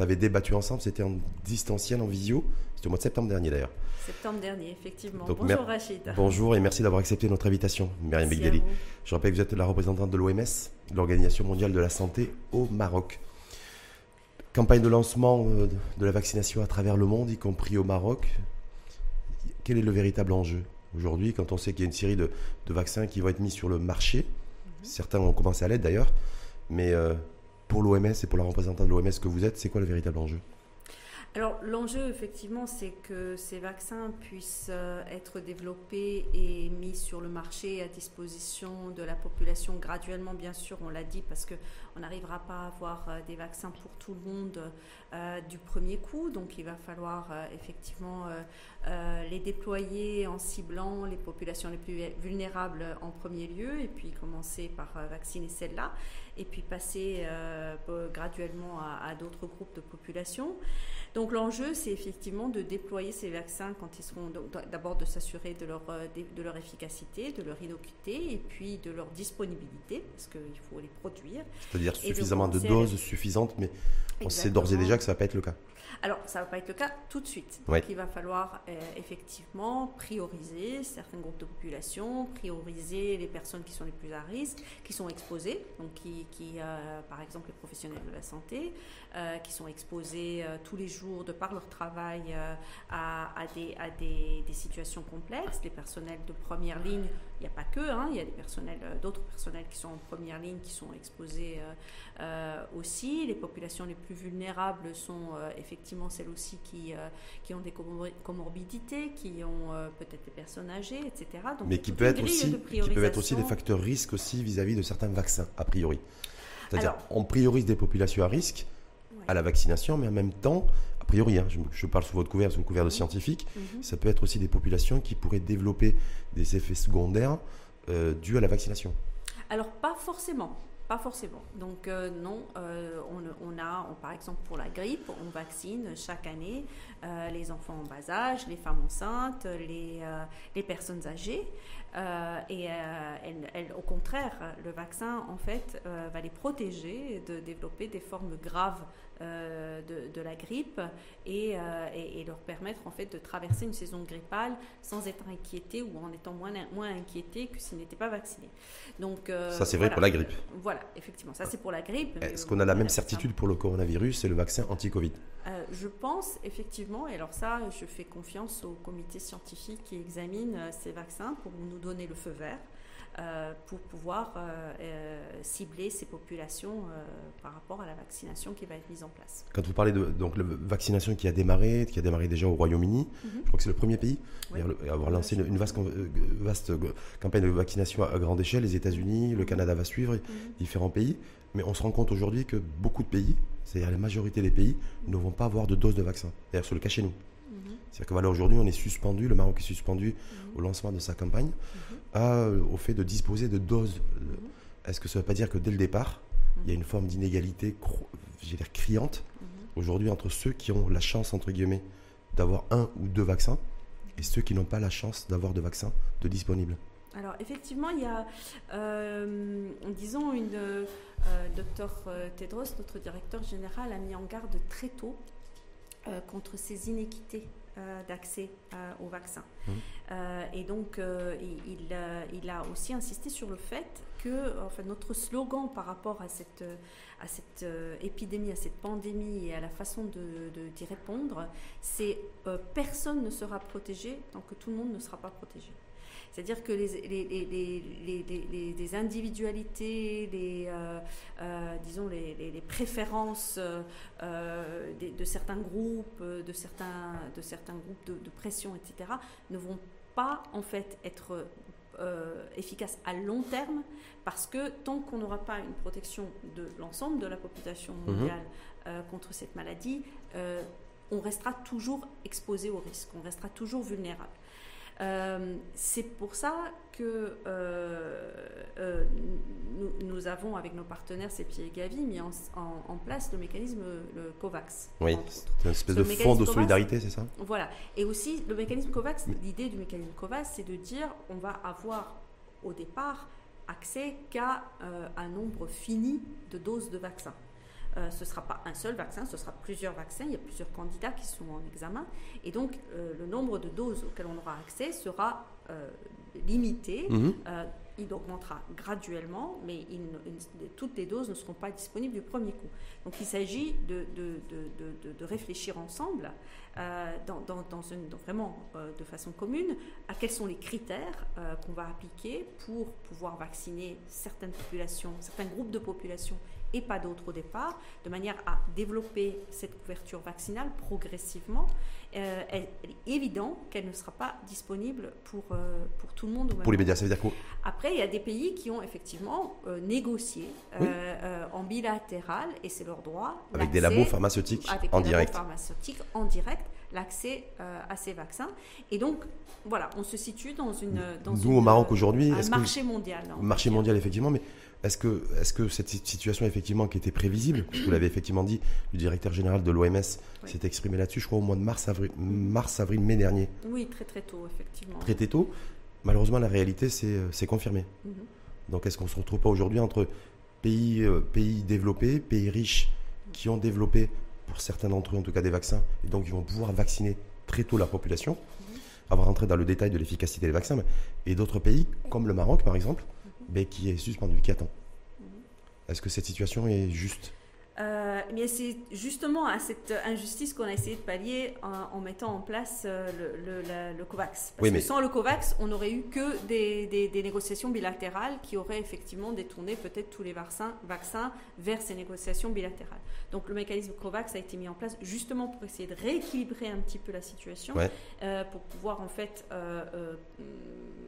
On avait débattu ensemble, c'était en distanciel, en visio. C'était au mois de septembre dernier d'ailleurs. Septembre dernier, effectivement. bonjour Rachid. Bonjour et merci d'avoir accepté notre invitation, Myriam Begdeli. Je rappelle que vous êtes la représentante de l'OMS, l'Organisation mondiale de la santé au Maroc. Campagne de lancement euh, de la vaccination à travers le monde, y compris au Maroc. Quel est le véritable enjeu aujourd'hui quand on sait qu'il y a une série de, vaccins qui vont être mis sur le marché? Mhm. Certains ont commencé à l'être d'ailleurs, mais euh, pour l'OMS et pour la représentante de l'OMS que vous êtes, c'est quoi le véritable enjeu? Alors l'enjeu, effectivement, c'est que ces vaccins puissent euh, être développés et mis sur le marché à disposition de la population graduellement, bien sûr, on l'a dit, parce qu'on n'arrivera pas à avoir euh, des vaccins pour tout le monde euh, du premier coup. Donc il va falloir effectivement les déployer en ciblant les populations les plus vulnérables en premier lieu, et puis commencer par vacciner celles-là, et puis passer graduellement à d'autres groupes de population. Donc l'enjeu, c'est effectivement de déployer ces vaccins quand ils seront d'abord de s'assurer de leur, euh, de leur efficacité, de leur innocuité et puis de leur disponibilité, parce qu'il faut les produire. C'est-à-dire suffisamment de, doses suffisantes, mais on sait d'ores et déjà que ça ne va pas être le cas. Alors, ça ne va pas être le cas tout de suite. Donc, il va falloir euh, effectivement prioriser certains groupes de population, prioriser les personnes qui sont les plus à risque, qui sont exposées, donc qui, qui euh, par exemple, les professionnels de la santé, qui sont exposés tous les jours de par leur travail à, à, des, à des, des, situations complexes, les personnels de première ligne il n'y a pas que, hein, il y a des personnels, euh, d'autres personnels qui sont en première ligne, qui sont exposés euh, euh, aussi. Les populations les plus vulnérables sont effectivement celles aussi qui, qui ont des comorbidités, qui ont peut-être des personnes âgées, etc. Mais qui, peut être aussi, qui peuvent être aussi des facteurs risques aussi vis-à-vis de certains vaccins, a priori. C'est-à-dire, on priorise des populations à risque à la vaccination, mais en même temps, priori, hein, je, parle sous votre couvert, sous le couvert de mhm. scientifique, mhm. ça peut être aussi des populations qui pourraient développer des effets secondaires euh, dus à la vaccination. Alors, pas forcément. Pas forcément. Donc euh, non, euh, on, a, par exemple pour la grippe, on vaccine chaque année les enfants en bas âge, les femmes enceintes, les, les personnes âgées. et au contraire, le vaccin en fait va les protéger de développer des formes graves euh, de, la grippe et, euh, et, leur permettre en fait de traverser une saison grippale sans être inquiété ou en étant moins, moins inquiété que s'ils n'étaient pas vaccinés. Donc, euh, ça c'est vrai pour la grippe. Voilà, effectivement, ça c'est pour la grippe. Est-ce qu'on a la même certitude pour le coronavirus et le vaccin anti-Covid? Je pense effectivement, et alors ça je fais confiance au comité scientifique qui examine ces vaccins pour nous donner le feu vert. Euh, pour pouvoir euh, euh, cibler ces populations par rapport à la vaccination qui va être mise en place. Quand vous parlez de donc, la vaccination qui a démarré, qui a démarré déjà au Royaume-Uni, mhm. je crois que c'est le premier pays à avoir lancé une, vaste, vaste, campagne de vaccination à, grande échelle, les États-Unis, le Canada va suivre, mhm. différents pays. Mais on se rend compte aujourd'hui que beaucoup de pays, c'est-à-dire la majorité des pays, ne vont pas avoir de dose de vaccin. D'ailleurs, sur le cas chez nous. Mhm. C'est-à-dire que voilà, aujourd'hui, on est suspendu, le Maroc est suspendu au lancement de sa campagne au fait de disposer de doses. Est-ce que ça ne veut pas dire que dès le départ, il y a une forme d'inégalité criante aujourd'hui entre ceux qui ont la chance, entre guillemets, d'avoir un ou deux vaccins et ceux qui n'ont pas la chance d'avoir de vaccins de disponibles alors effectivement, il y a, euh, disons, une euh, docteur euh, Tedros, notre directeur général, a mis en garde très tôt contre ces inéquités euh, d'accès euh, au vaccin. Mmh. Euh, et donc, il, il, a aussi insisté sur le fait que enfin, notre slogan par rapport à cette, à cette épidémie, à cette pandémie et à la façon d'y de, d'y répondre, c'est personne ne sera protégé tant que tout le monde ne sera pas protégé. C'est-à-dire que les, les, les, individualités, les, euh, euh, disons les, préférences euh, de, certains groupes, de certains, de certains groupes de, pression, etc., ne vont pas en fait être efficaces à long terme parce que tant qu'on n'aura pas une protection de l'ensemble de la population mhm. mondiale contre cette maladie, on restera toujours exposé au risque, on restera toujours vulnérable. Euh, c'est pour ça que euh, euh, nous, avons, avec nos partenaires CEPI et Gavi, mis en, place le mécanisme le COVAX. Oui, c'est une espèce de fonds de solidarité, c'est ça? Voilà. Et aussi, le mécanisme COVAX, l'idée du mécanisme COVAX, c'est de dire on va avoir au départ accès qu'à un nombre fini de doses de vaccins. Ce ne sera pas un seul vaccin, ce sera plusieurs vaccins. Il y a plusieurs candidats qui sont en examen. Et donc, le nombre de doses auxquelles on aura accès sera limité. Mhm il augmentera graduellement, mais toutes les doses ne seront pas disponibles du premier coup. Donc il s'agit de, de, réfléchir ensemble, euh, dans, une, vraiment euh, de façon commune, à quels sont les critères euh, qu'on va appliquer pour pouvoir vacciner certaines populations, certains groupes de populations et pas d'autres au départ, de manière à développer cette couverture vaccinale progressivement. Euh, elle, est évident qu'elle ne sera pas disponible pour, euh, pour tout le monde. pour les médias, ça veut dire quoi? Après, il y a des pays qui ont effectivement euh, négocié en bilatéral, et c'est leur droit. Avec des labos pharmaceutiques avec en des direct. Labos pharmaceutiques en direct, l'accès à ces vaccins. Et donc, voilà, on se situe dans une. Dans Nous, au Maroc aujourd'hui. Un marché mondial. Marché mondial, effectivement, mais est-ce que, est que cette situation, effectivement, qui était prévisible, vous l'avez effectivement dit, le directeur général de l'OMS s'est exprimé là-dessus, je crois, au mois de mars, avril, mars, avril, mai dernier. Oui, très très tôt, effectivement. Très très tôt. Malheureusement, la réalité, c'est euh, confirmé. Mhm. Donc, est-ce qu'on ne se retrouve pas aujourd'hui entre pays, euh, pays développés, pays riches, qui ont développé, pour certains d'entre eux en tout cas, des vaccins, et donc ils vont pouvoir vacciner très tôt la population, mhm. avant de rentrer dans le détail de l'efficacité des vaccins, et d'autres pays, comme le Maroc par exemple, mais qui est suspendu, qui attend. Est-ce que cette situation est juste? Mais c'est justement à cette injustice qu'on a essayé de pallier en, mettant en place euh, le, le, COVAX. Parce que sans le COVAX, on n'aurait eu que des, des, négociations bilatérales qui auraient effectivement détourné peut-être tous les vaccins, vaccins vers ces négociations bilatérales. Donc le mécanisme COVAX a été mis en place justement pour essayer de rééquilibrer un petit peu la situation, euh, pour pouvoir en fait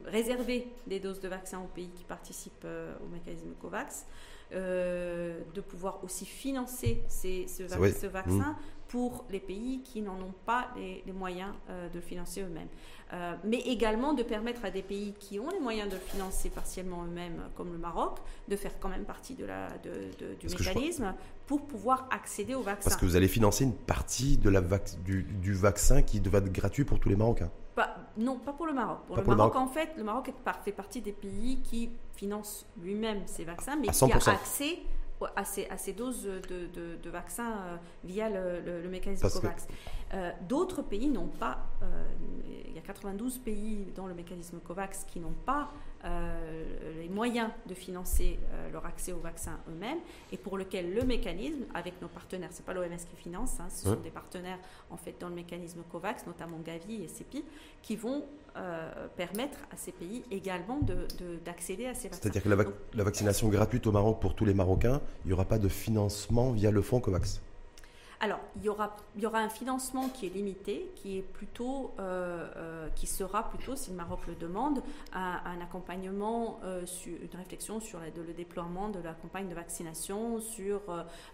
réserver des doses de vaccins aux pays qui participent au mécanisme COVAX. Euh, de pouvoir aussi financer ces, ce, vaccin mmh. pour les pays qui n'en ont pas les, moyens euh, de le financer eux-mêmes. Euh, mais également de permettre à des pays qui ont les moyens de le financer partiellement eux-mêmes, comme le Maroc, de faire quand même partie de la, de, du mécanisme pour pouvoir accéder au vaccin. Parce que vous allez financer une partie de la du, du vaccin qui devait être gratuit pour tous les Marocains non, pas pour le Maroc. Pour, le, Maroc, en fait, le Maroc fait partie des pays qui financent lui-même ces vaccins, mais qui a accès à ces, doses de, vaccins euh, via le, mécanisme COVAX. Euh, d'autres pays n'ont pas, euh, il y a 92 pays dans le mécanisme COVAX qui n'ont pas les moyens de financer leur accès aux vaccins eux-mêmes et pour lequel le mécanisme, avec nos partenaires, c'est pas l'OMS qui finance, hein, ce sont des partenaires en fait dans le mécanisme COVAX, notamment Gavi et CEPI, qui vont permettre à ces pays également d'accéder à ces vaccins. C'est-à-dire que la, la, vaccination gratuite au Maroc pour tous les Marocains, il n'y aura pas de financement via le fonds COVAX alors, il y, aura, un financement qui est limité, qui est plutôt, euh, euh, qui sera plutôt, si le Maroc le demande, un, accompagnement, euh, une réflexion sur le déploiement de la campagne de vaccination, sur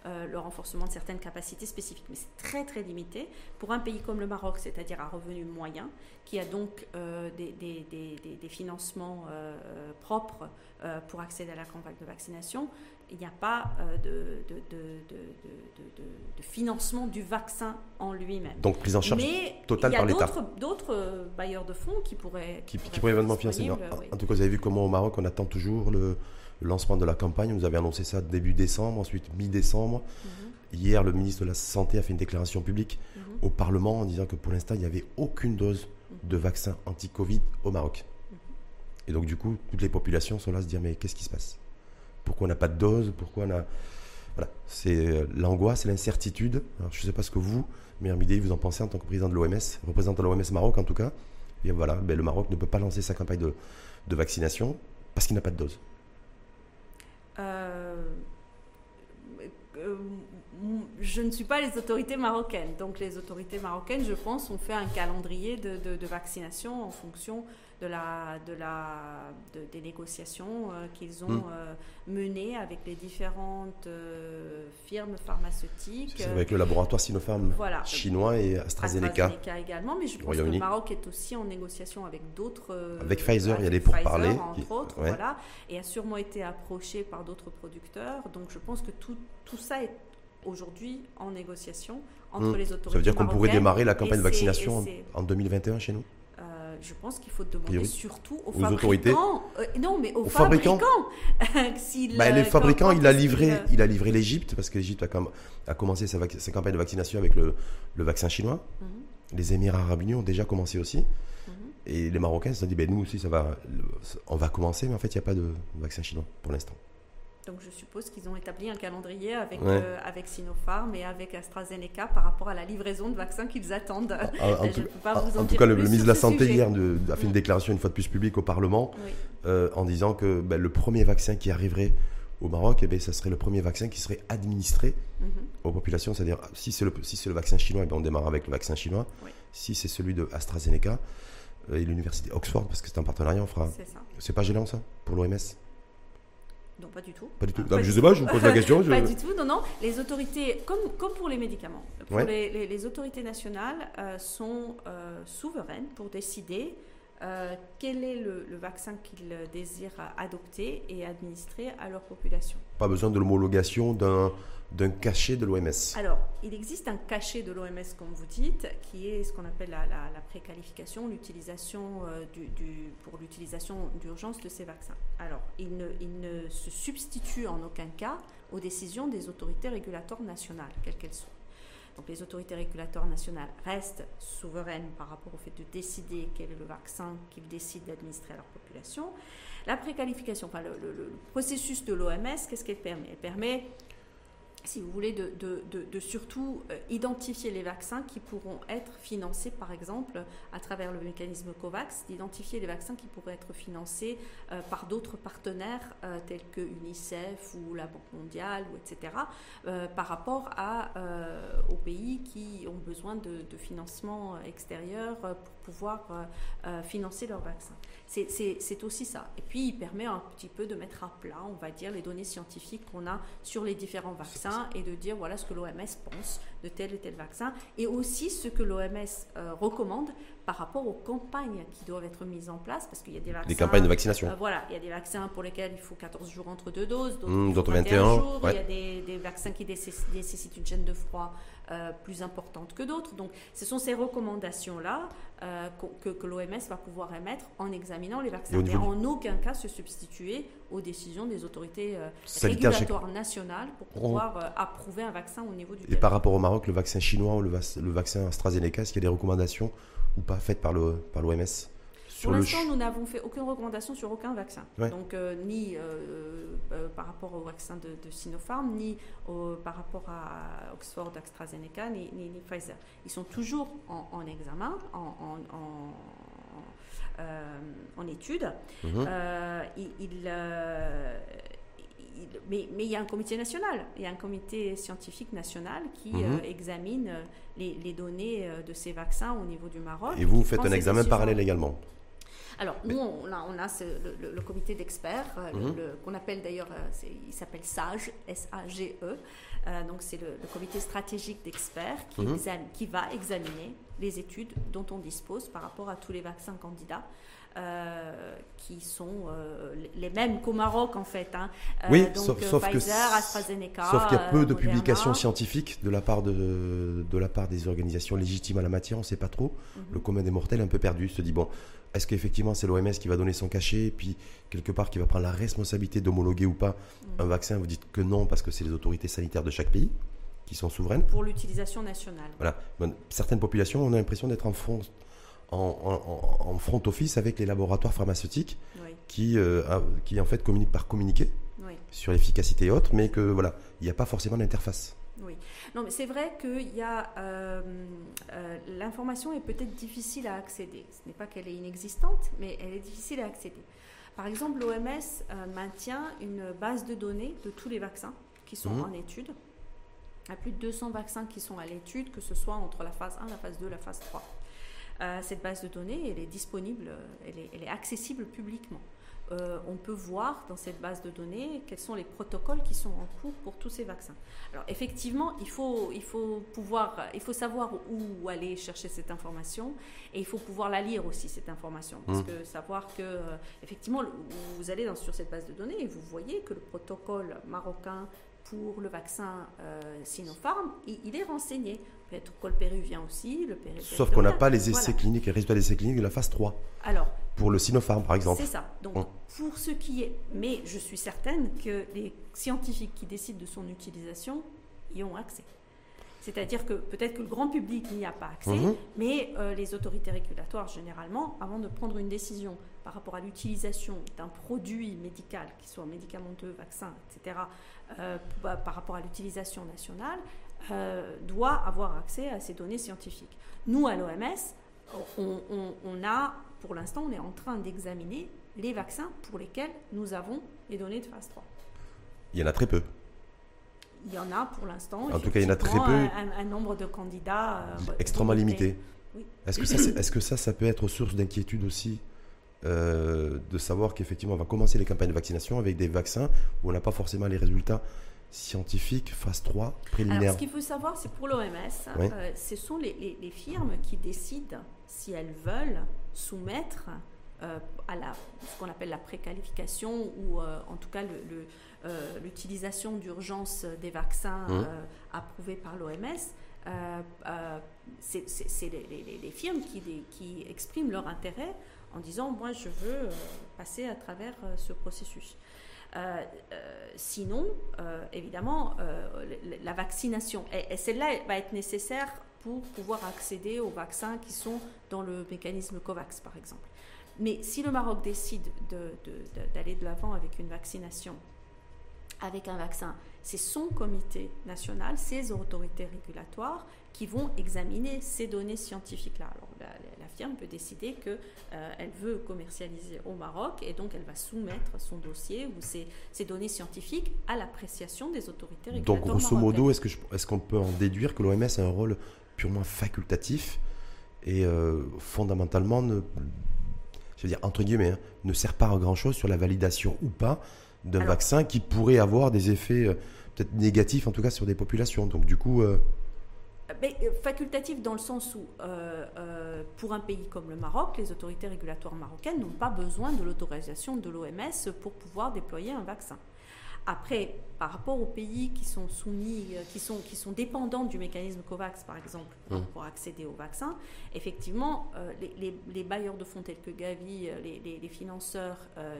le renforcement de certaines capacités spécifiques. Mais c'est très très limité pour un pays comme le Maroc, c'est-à-dire à revenu moyen, qui a donc des, financements propres pour accéder à la campagne de vaccination il n'y a pas euh, de, de, de, financement du vaccin en lui-même. Donc prise en charge totale par l'État. Mais il y a d'autres euh, bailleurs de fonds qui pourraient... Qui, pourraient éventuellement financer. En tout cas, vous avez vu comment au Maroc, on attend toujours le, lancement de la campagne. Vous avez annoncé ça début décembre, ensuite mi-décembre. Mhm. Hier, le ministre de la Santé a fait une déclaration publique mhm. au Parlement en disant que pour l'instant, il n'y avait aucune dose de vaccin anti-Covid au Maroc. Mhm. Et donc, du coup, toutes les populations sont là à se dire mais qu'est-ce qui se passe? Pourquoi on n'a pas de dose, pourquoi on a... Voilà, c'est euh, l'angoisse, l'incertitude. je ne sais pas ce que vous, meilleure idée, vous en pensez en tant que président de l'OMS, représentant l'OMS Maroc en tout cas. Et voilà, ben, le Maroc ne peut pas lancer sa campagne de, de vaccination parce qu'il n'a pas de dose. Euh, je ne suis pas les autorités marocaines. Donc les autorités marocaines, je pense, ont fait un calendrier de, de vaccination en fonction de la, de la, des négociations euh, qu'ils ont hmm. euh, menées avec les différentes euh, firmes pharmaceutiques. Avec le laboratoire Sinopharm chinois et AstraZeneca. AstraZeneca également, mais je pense que le Maroc est aussi en négociation avec d'autres. avec Pfizer, il y a des pourparlers. Entre autres, voilà, et a sûrement été approché par d'autres producteurs. Donc je pense que tout, tout ça est aujourd'hui en négociation entre hmm. les autorités. Ça veut dire qu'on pourrait démarrer la campagne de vaccination en 2021 chez nous? Je pense qu'il faut demander Priori. surtout aux, fabricants. euh, non, mais aux, Aux fabricants. Bah, euh, les fabricants, il a livré, euh, il a livré l'Égypte parce que l'Égypte a, com- a commencé sa, campagne de vaccination avec le, le vaccin chinois. Mhm, Les Émirats Arabes Unis ont déjà commencé aussi. mhm. Et les Marocains se sont dit, ben, nous aussi, ça va, on va commencer, mais en fait, il n'y a pas de vaccin chinois pour l'instant. Donc je suppose qu'ils ont établi un calendrier avec, Ouais. euh, avec Sinopharm et avec AstraZeneca par rapport à la livraison de vaccins qu'ils attendent. En, en Je tout, peux pas en- vous en en tout cas, le, ministre de la Santé sujet. hier de- a fait une déclaration une fois de plus publique au Parlement Oui. euh, en disant que ben, le premier vaccin qui arriverait au Maroc, eh ben, ça serait le premier vaccin qui serait administré Mhm. aux populations. C'est-à-dire, si c'est le, si c'est le vaccin chinois, eh ben, on démarre avec le vaccin chinois. Oui. Si c'est celui de AstraZeneca euh, et l'université Oxford, parce que c'est un partenariat, on fera. C'est pas gênant ça pour l'OMS Non, pas du tout. Pas du tout. Ah, Non, pas je sais pas, je vous pose la question. je- Pas du tout, non, non. Les autorités, comme, comme pour les médicaments, pour Ouais. les, les- les autorités nationales euh, sont euh, souveraines pour décider euh, quel est le, le vaccin qu'ils désirent adopter et administrer à leur population. Pas besoin de l'homologation d'un d'un cachet de l'OMS. Alors, il existe un cachet de l'OMS, comme vous dites, qui est ce qu'on appelle la, préqualification, l'utilisation euh, pour l'utilisation d'urgence de ces vaccins. Alors, il ne, se substitue en aucun cas aux décisions des autorités régulatoires nationales, quelles qu'elles soient. Donc, les autorités régulatoires nationales restent souveraines par rapport au fait de décider quel est le vaccin qu'ils décident d'administrer à leur population. La préqualification, enfin le processus de l'OMS, qu'est-ce qu'elle permet? Elle permet si vous voulez, de, surtout euh, identifier les vaccins qui pourront être financés, par exemple, à travers le mécanisme COVAX, d'identifier les vaccins qui pourraient être financés euh, par d'autres partenaires euh, tels que UNICEF ou la Banque mondiale, ou etc., par rapport aux pays qui ont besoin de, financement extérieur pour pouvoir financer leurs vaccins. C'est- aussi ça. Et puis, il permet un petit peu de mettre à plat, on va dire, les données scientifiques qu'on a sur les différents vaccins et de dire voilà ce que l'OMS pense de tel et tel vaccin et aussi ce que l'OMS euh, recommande par rapport aux campagnes qui doivent être mises en place parce qu'il y a des vaccins. Des campagnes de vaccination. euh, voilà, il y a des vaccins pour lesquels il faut 14 jours entre deux doses, d'autres Mmh, il faut d'autres 21 21, jours. ouais. Il y a des, des vaccins qui nécess- nécessitent une chaîne de froid euh, plus importante que d'autres. Donc, ce sont ces recommandations-là euh, que, que l'OMS va pouvoir émettre en examinant les vaccins. Et niveau en aucun cas se substituer aux décisions des autorités euh, régulatoires nationales pour pouvoir euh, approuver un vaccin au niveau du Et territoire. par rapport au Maroc, le vaccin chinois ou le, vac- le vaccin AstraZeneca, est-ce qu'il y a des recommandations ou pas faites par l'OMS par Pour l'instant, nous n'avons fait aucune recommandation sur aucun vaccin. Ouais. Donc, euh, ni euh, euh, par rapport au vaccin de, de Sinopharm, ni par rapport à Oxford, AstraZeneca, ni, ni, ni Pfizer. Ils sont toujours en, en examen, en, en, en, en étude. Mhm. Euh, il- il, euh, mais, mais il y a un comité national, il y a un comité scientifique national qui Mhm. euh, examine euh, les, les données euh, de ces vaccins au niveau du Maroc. Et vous faites un examen parallèle également. Alors, nous, on a, on a ce- le, comité d'experts, euh, Mhm. qu'on appelle d'ailleurs, euh, il s'appelle SAGE, S-A-G-E. Euh, donc, c'est le, le comité stratégique d'experts qui, exam- qui va examiner les études dont on dispose par rapport à tous les vaccins candidats. euh, qui sont euh, les- mêmes qu'au Maroc en fait. hein. Euh, Oui, donc sauf- sauf que Pfizer, c- AstraZeneca. Sauf qu'il y a peu de Moderna. publications scientifiques de la part de, de la part des organisations légitimes à la matière, on ne sait pas trop. Mhm. Le commun des mortels est un peu perdu, se dit bon, est-ce qu'effectivement c'est l'OMS qui va donner son cachet et puis quelque part qui va prendre la responsabilité d'homologuer ou pas Mhm. un vaccin? Vous dites que non parce que c'est les autorités sanitaires de chaque pays qui sont souveraines. Pour l'utilisation nationale. Voilà. Certaines populations, on a l'impression d'être en front, en, en- en- en front office avec les laboratoires pharmaceutiques Oui, qui, euh, qui en fait communiquent par communiqué oui. sur l'efficacité et autres, mais que voilà, il n'y a pas forcément d'interface. Oui. Non, mais c'est vrai a. euh, euh, L'information est peut-être difficile à accéder. Ce n'est pas qu'elle est inexistante, mais elle est difficile à accéder. Par exemple, l'OMS euh, maintient une base de données de tous les vaccins qui sont Mhm. en étude. Il y a plus de 200 vaccins qui sont à l'étude, que ce soit entre la phase 1, la phase 2, la phase 3. Euh, cette base de données, elle est disponible, euh, elle est, elle est accessible publiquement. Euh, on peut voir dans cette base de données quels sont les protocoles qui sont en cours pour tous ces vaccins. Alors effectivement, il faut, il faut pouvoir, il faut savoir où aller chercher cette information et il faut pouvoir la lire aussi cette information parce Mm. que savoir que euh, effectivement vous allez dans, sur cette base de données et vous voyez que le protocole marocain pour le vaccin euh, Sinopharm, il, il est renseigné. peut être col péruvien aussi. Le Sauf qu'on n'a pas les essais cliniques, les résultats des essais cliniques de la phase 3. Alors, pour le Sinopharm, par exemple. C'est ça. Donc, pour ce qui est. Mais je suis certaine que les scientifiques qui décident de son utilisation y ont accès. C'est-à-dire que peut-être que le grand public n'y a pas accès, mhm. mais euh, les autorités régulatoires, généralement, avant de prendre une décision par rapport à l'utilisation d'un produit médical, qu'il soit médicamenteux, vaccin, etc., euh, par rapport à l'utilisation nationale, euh, doit avoir accès à ces données scientifiques. Nous, à l'OMS, on, a, pour l'instant, on est en train d'examiner les vaccins pour lesquels nous avons les données de phase 3. Il y en a très peu. Il y en a pour l'instant. En tout cas, il y en a très peu. Un, nombre de candidats euh, extrêmement limité. Est-ce que, ça, est, que ça, ça peut être source d'inquiétude aussi euh, de savoir qu'effectivement, on va commencer les campagnes de vaccination avec des vaccins où on n'a pas forcément les résultats scientifiques phase 3 préliminaires Alors, ce qu'il faut savoir, c'est pour l'OMS, euh, ce sont les, firmes qui décident si elles veulent soumettre à la, ce qu'on appelle la préqualification ou en tout cas le euh, l'utilisation d'urgence des vaccins mmh. euh, approuvés par l'OMS, euh, c'est les, firmes qui, qui, expriment leur intérêt en disant moi je veux passer à travers ce processus. sinon, évidemment, la vaccination, et, celle-là va être nécessaire pour pouvoir accéder aux vaccins qui sont dans le mécanisme COVAX, par exemple. Mais si le Maroc décide d'aller de l'avant avec une vaccination avec un vaccin. C'est son comité national, ses autorités régulatoires qui vont examiner ces données scientifiques-là. Firme peut décider qu'elle euh, veut commercialiser au Maroc et donc elle va soumettre son dossier ou ses, données scientifiques à l'appréciation des autorités régulatoires. Donc grosso modo, est-ce qu'on est qu'on peut en déduire que l'OMS a un rôle purement facultatif et euh, fondamentalement, ne, je veux dire, entre guillemets, hein, ne sert pas à grand-chose sur la validation ou pas d'un vaccin qui pourrait avoir des effets euh, peut-être négatifs, en tout cas sur des populations. Donc du coup... Euh, mais, euh, facultatif dans le sens où, pour un pays comme le Maroc, les autorités régulatoires marocaines n'ont pas besoin de l'autorisation de l'OMS pour pouvoir déployer un vaccin. Après, par rapport aux pays qui sont soumis, euh, qui sont, qui sont dépendants du mécanisme COVAX, par exemple, mmh. pour accéder au vaccin, effectivement, euh, les, les, bailleurs de fonds tels que Gavi, euh, les, les, financeurs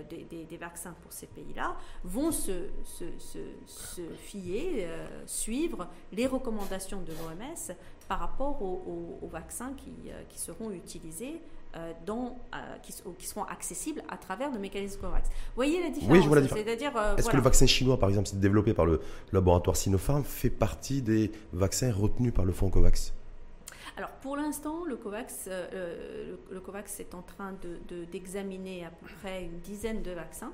des, des, vaccins pour ces pays-là, vont se, se, se, fier, suivre les recommandations de l'OMS par rapport aux, aux, vaccins qui, qui seront utilisés euh, euh, qui, qui, seront accessibles à travers le mécanisme COVAX. Vous voyez la différence Oui, je vois la différence. Euh, Est-ce que le vaccin chinois, par exemple, développé par le laboratoire Sinopharm, fait partie des vaccins retenus par le fonds COVAX? Alors pour l'instant, le COVAX, le, COVAX est en train d'examiner de, à peu près une dizaine de vaccins.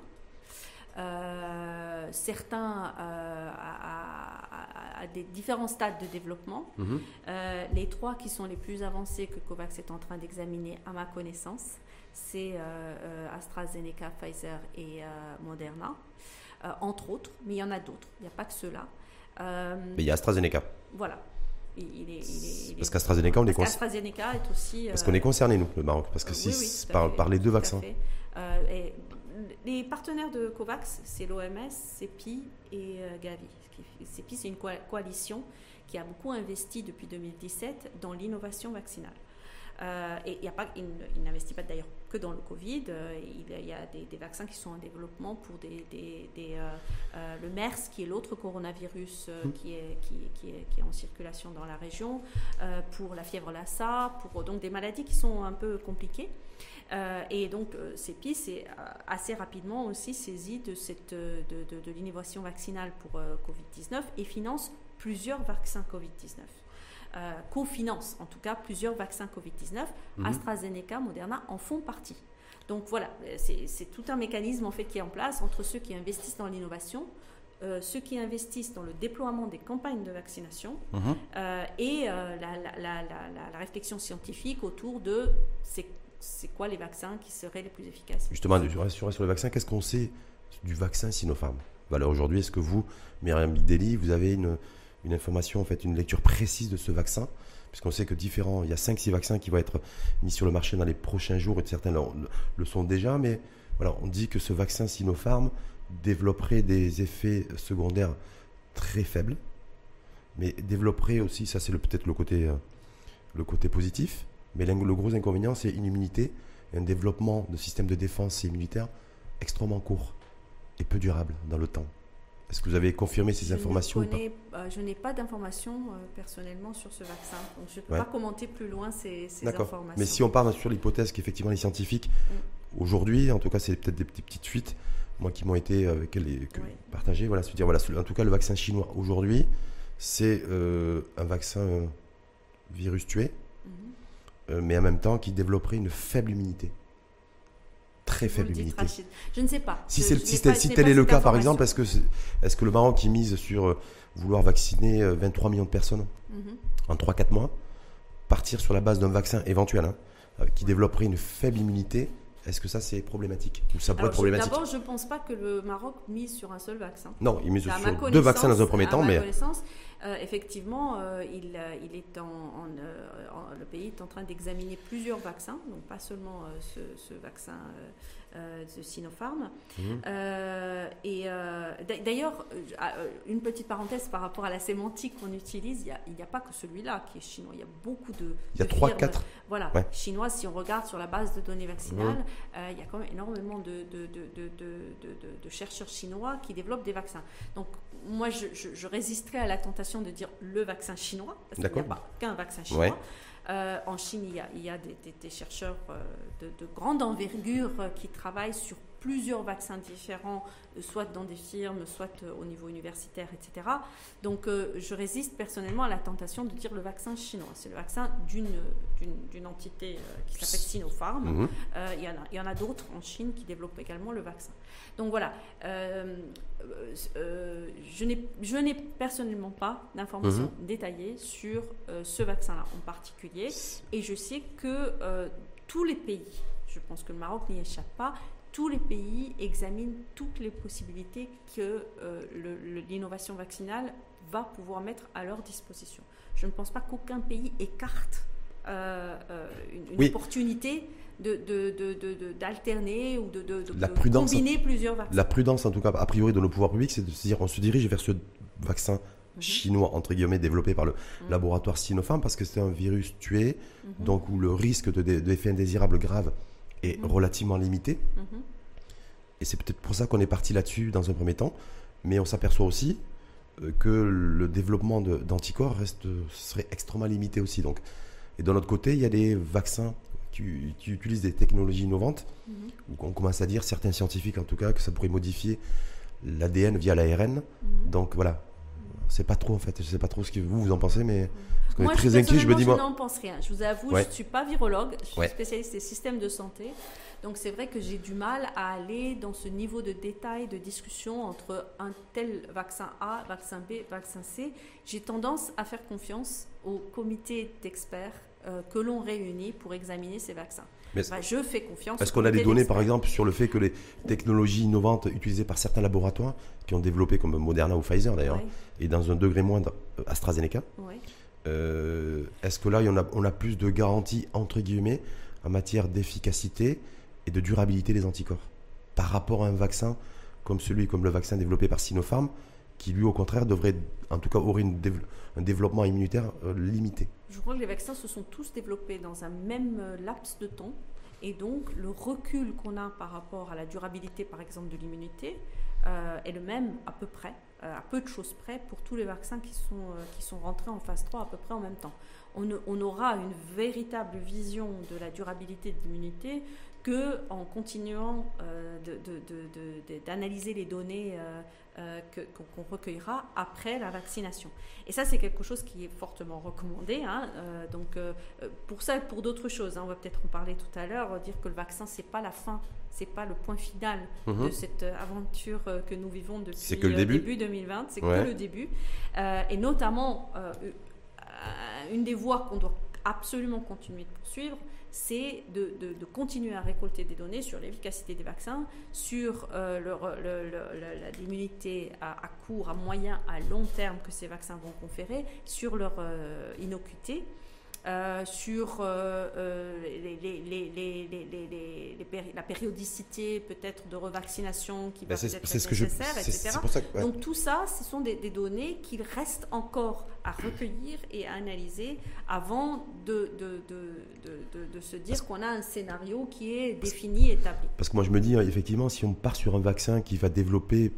Euh, certains euh, à, des différents stades de développement. Mhm. Euh, les trois qui sont les plus avancés que COVAX est en train d'examiner, à ma connaissance, c'est AstraZeneca, Pfizer et Moderna, entre autres, mais il y en a d'autres, il n'y a pas que ceux-là. mais il y a AstraZeneca. Voilà, parce qu'AstraZeneca, on est, est aussi. Parce qu'on est concerné, nous, le Maroc. Parce que si, par, par, les deux vaccins. et les partenaires de COVAX, c'est l'OMS, CEPI et euh, Gavi. CEPI, c'est une coalition qui a beaucoup investi depuis 2017 dans l'innovation vaccinale. Euh, et il, pas, il, n'investit pas d'ailleurs que dans le Covid. Euh, il, y a des, vaccins qui sont en développement pour des, le MERS, qui est l'autre coronavirus mmh. qui, est, qui, est, qui, est, en circulation dans la région, pour la fièvre Lassa, pour donc des maladies qui sont un peu compliquées. Euh, et donc, euh, CEPI s'est euh, assez rapidement aussi saisi de, cette, de, de, l'innovation vaccinale pour Covid-19 et finance plusieurs vaccins Covid-19. Co-finance en tout cas plusieurs vaccins Covid-19. Mhm. AstraZeneca, Moderna en font partie. Donc voilà, c'est tout un mécanisme en fait qui est en place entre ceux qui investissent dans l'innovation, ceux qui investissent dans le déploiement des campagnes de vaccination mhm. et la, la, la, la, réflexion scientifique autour de ces c'est quoi les vaccins qui seraient les plus efficaces Justement, sur, sur les vaccins, qu'est-ce qu'on sait du vaccin Sinopharm? Alors aujourd'hui, est-ce que vous, Myriam Bideli, vous avez une, une, information, en fait, une lecture précise de ce vaccin Puisqu'on sait que différents, il y a 5-6 vaccins qui vont être mis sur le marché dans les prochains jours, et certains le, sont déjà, mais voilà, on dit que ce vaccin Sinopharm développerait des effets secondaires très faibles. mais développerait aussi, ça c'est peut-être le côté, le côté positif, mais le gros inconvénient, c'est une immunité un développement de système de défense immunitaire extrêmement court et peu durable dans le temps. Est-ce que vous avez confirmé ces informations euh, Je n'ai pas d'informations euh, personnellement sur ce vaccin. Donc je ne peux pas commenter plus loin ces, informations. Mais si on part sur l'hypothèse qu'effectivement les scientifiques, mm. aujourd'hui, en tout cas c'est peut-être des petites fuites, moi qui m'ont été avec les, partagées, voilà, se dire, voilà, en tout cas le vaccin chinois aujourd'hui, c'est euh, un vaccin virus tué, mm-hmm. mais en même temps qui développerait une faible immunité très faible immunité. Je ne sais pas. Si, si, tel est le cas, par exemple, est-ce que, est, que le Maroc qui mise sur euh, vouloir vacciner 23 euh, millions de personnes mhm. en 3-4 mois, partir sur la base d'un vaccin éventuel hein, euh, qui développerait une faible immunité, est-ce que ça c'est problématique? Ou ça pourrait être problématique? D'abord, je ne pense pas que le Maroc mise sur un seul vaccin. Non, il mise sur deux vaccins dans un premier temps, mais effectivement, il, il, est en, le pays est en train d'examiner plusieurs vaccins, donc pas seulement ce, ce, vaccin euh, de Sinopharm. Mhm. Euh, et euh, d'ailleurs, une petite parenthèse par rapport à la sémantique qu'on utilise, il n'y a, pas que celui-là qui est chinois. Il y a beaucoup de. Il y a trois, quatre. Voilà, chinois. Si on regarde sur la base de données vaccinales, mhm. il y a quand même énormément de, de, de, chercheurs chinois qui développent des vaccins. Donc moi, je, je, résisterai à la tentation de dire le vaccin chinois, parce qu'il n'y a pas qu'un vaccin chinois. Euh, en Chine, il y a, il y a des, chercheurs euh, de, de, grande envergure euh, qui travaillent sur plusieurs vaccins différents, soit dans des firmes, soit au niveau universitaire, etc. Donc je résiste personnellement à la tentation de dire le vaccin chinois. C'est le vaccin d'une, entité qui s'appelle Sinopharm. Mhm. il y en a, il y en a d'autres en Chine qui développent également le vaccin. Donc voilà, euh, euh, je n'ai personnellement pas d'informations mhm. détaillées sur euh, ce vaccin-là en particulier. Et je sais que tous les pays, je pense que le Maroc n'y échappe pas, tous les pays examinent toutes les possibilités que l'innovation vaccinale va pouvoir mettre à leur disposition. Je ne pense pas qu'aucun pays écarte une, opportunité d'alterner ou de, de, combiner plusieurs vaccins. La prudence, en tout cas, a priori, de nos pouvoirs publics, c'est de se dire on se dirige vers ce vaccin mhm. chinois, entre guillemets, développé par le mhm. laboratoire Sinopharm, parce que c'est un virus tué, mhm. donc où le risque d'effets indésirables graves est relativement limité. Et c'est peut-être pour ça qu'on est parti là-dessus dans un premier temps. Mais on s'aperçoit aussi euh, que le développement d'anticorps reste serait extrêmement limité aussi. Donc, et de l'autre côté, il y a des vaccins qui, utilisent des technologies innovantes, mhm. où on commence à dire, certains scientifiques en tout cas, que ça pourrait modifier l'ADN via l'ARN. Mhm. Donc voilà, c'est pas trop en fait, je sais pas trop ce que vous, vous en pensez, mais parce moi, est très inquiet, je me dis je n'en pense rien. Je vous avoue, je ne suis pas virologue, je suis spécialiste des systèmes de santé. Donc c'est vrai que j'ai du mal à aller dans ce niveau de détail de discussion entre un tel vaccin A, vaccin B, vaccin C. J'ai tendance à faire confiance au comité d'experts euh, que l'on réunit pour examiner ces vaccins. je fais confiance. Est-ce qu'on a des données, par exemple, sur le fait que les technologies innovantes utilisées par certains laboratoires, qui ont développé comme Moderna ou Pfizer d'ailleurs, et dans un degré moindre euh, AstraZeneca, euh, est-ce que là, on a, on a plus de garanties, entre guillemets, en matière d'efficacité et de durabilité des anticorps par rapport à un vaccin comme celui, comme le vaccin développé par Sinopharm, qui lui, au contraire, devrait, en tout cas, aurait un développement immunitaire limité? Je crois que les vaccins se sont tous développés dans un même euh, laps de temps. Et donc, le recul qu'on a par rapport à la durabilité, par exemple, de l'immunité euh, est le même à peu près, euh, à peu de choses près, pour tous les vaccins qui sont, qui sont rentrés en phase 3 à peu près en même temps. On, on aura une véritable vision de la durabilité de l'immunité que en continuant d'analyser les données euh, qu'on recueillera après la vaccination. Et ça, c'est quelque chose qui est fortement recommandé. Hein. Euh, donc, euh, pour ça et pour d'autres choses, hein, on va peut-être en parler tout à l'heure, dire que le vaccin, c'est pas la fin, c'est pas le point final mhm. de cette aventure que nous vivons depuis le début. début 2020, c'est que le début. et notamment, une des voies qu'on doit absolument continuer de poursuivre, c'est de, continuer à récolter des données sur l'efficacité des vaccins, sur euh, l'immunité à, court, à moyen, à long terme que ces vaccins vont conférer, sur leur euh, innocuité. Sur la périodicité peut-être de revaccination qui va être nécessaire, etc. Donc tout ça, ce sont des, données qu'il reste encore à recueillir et à analyser avant de, de, de, de se dire qu'on a un scénario qui est défini, établi. Parce que moi je me dis, effectivement, si on part sur un vaccin qui va développer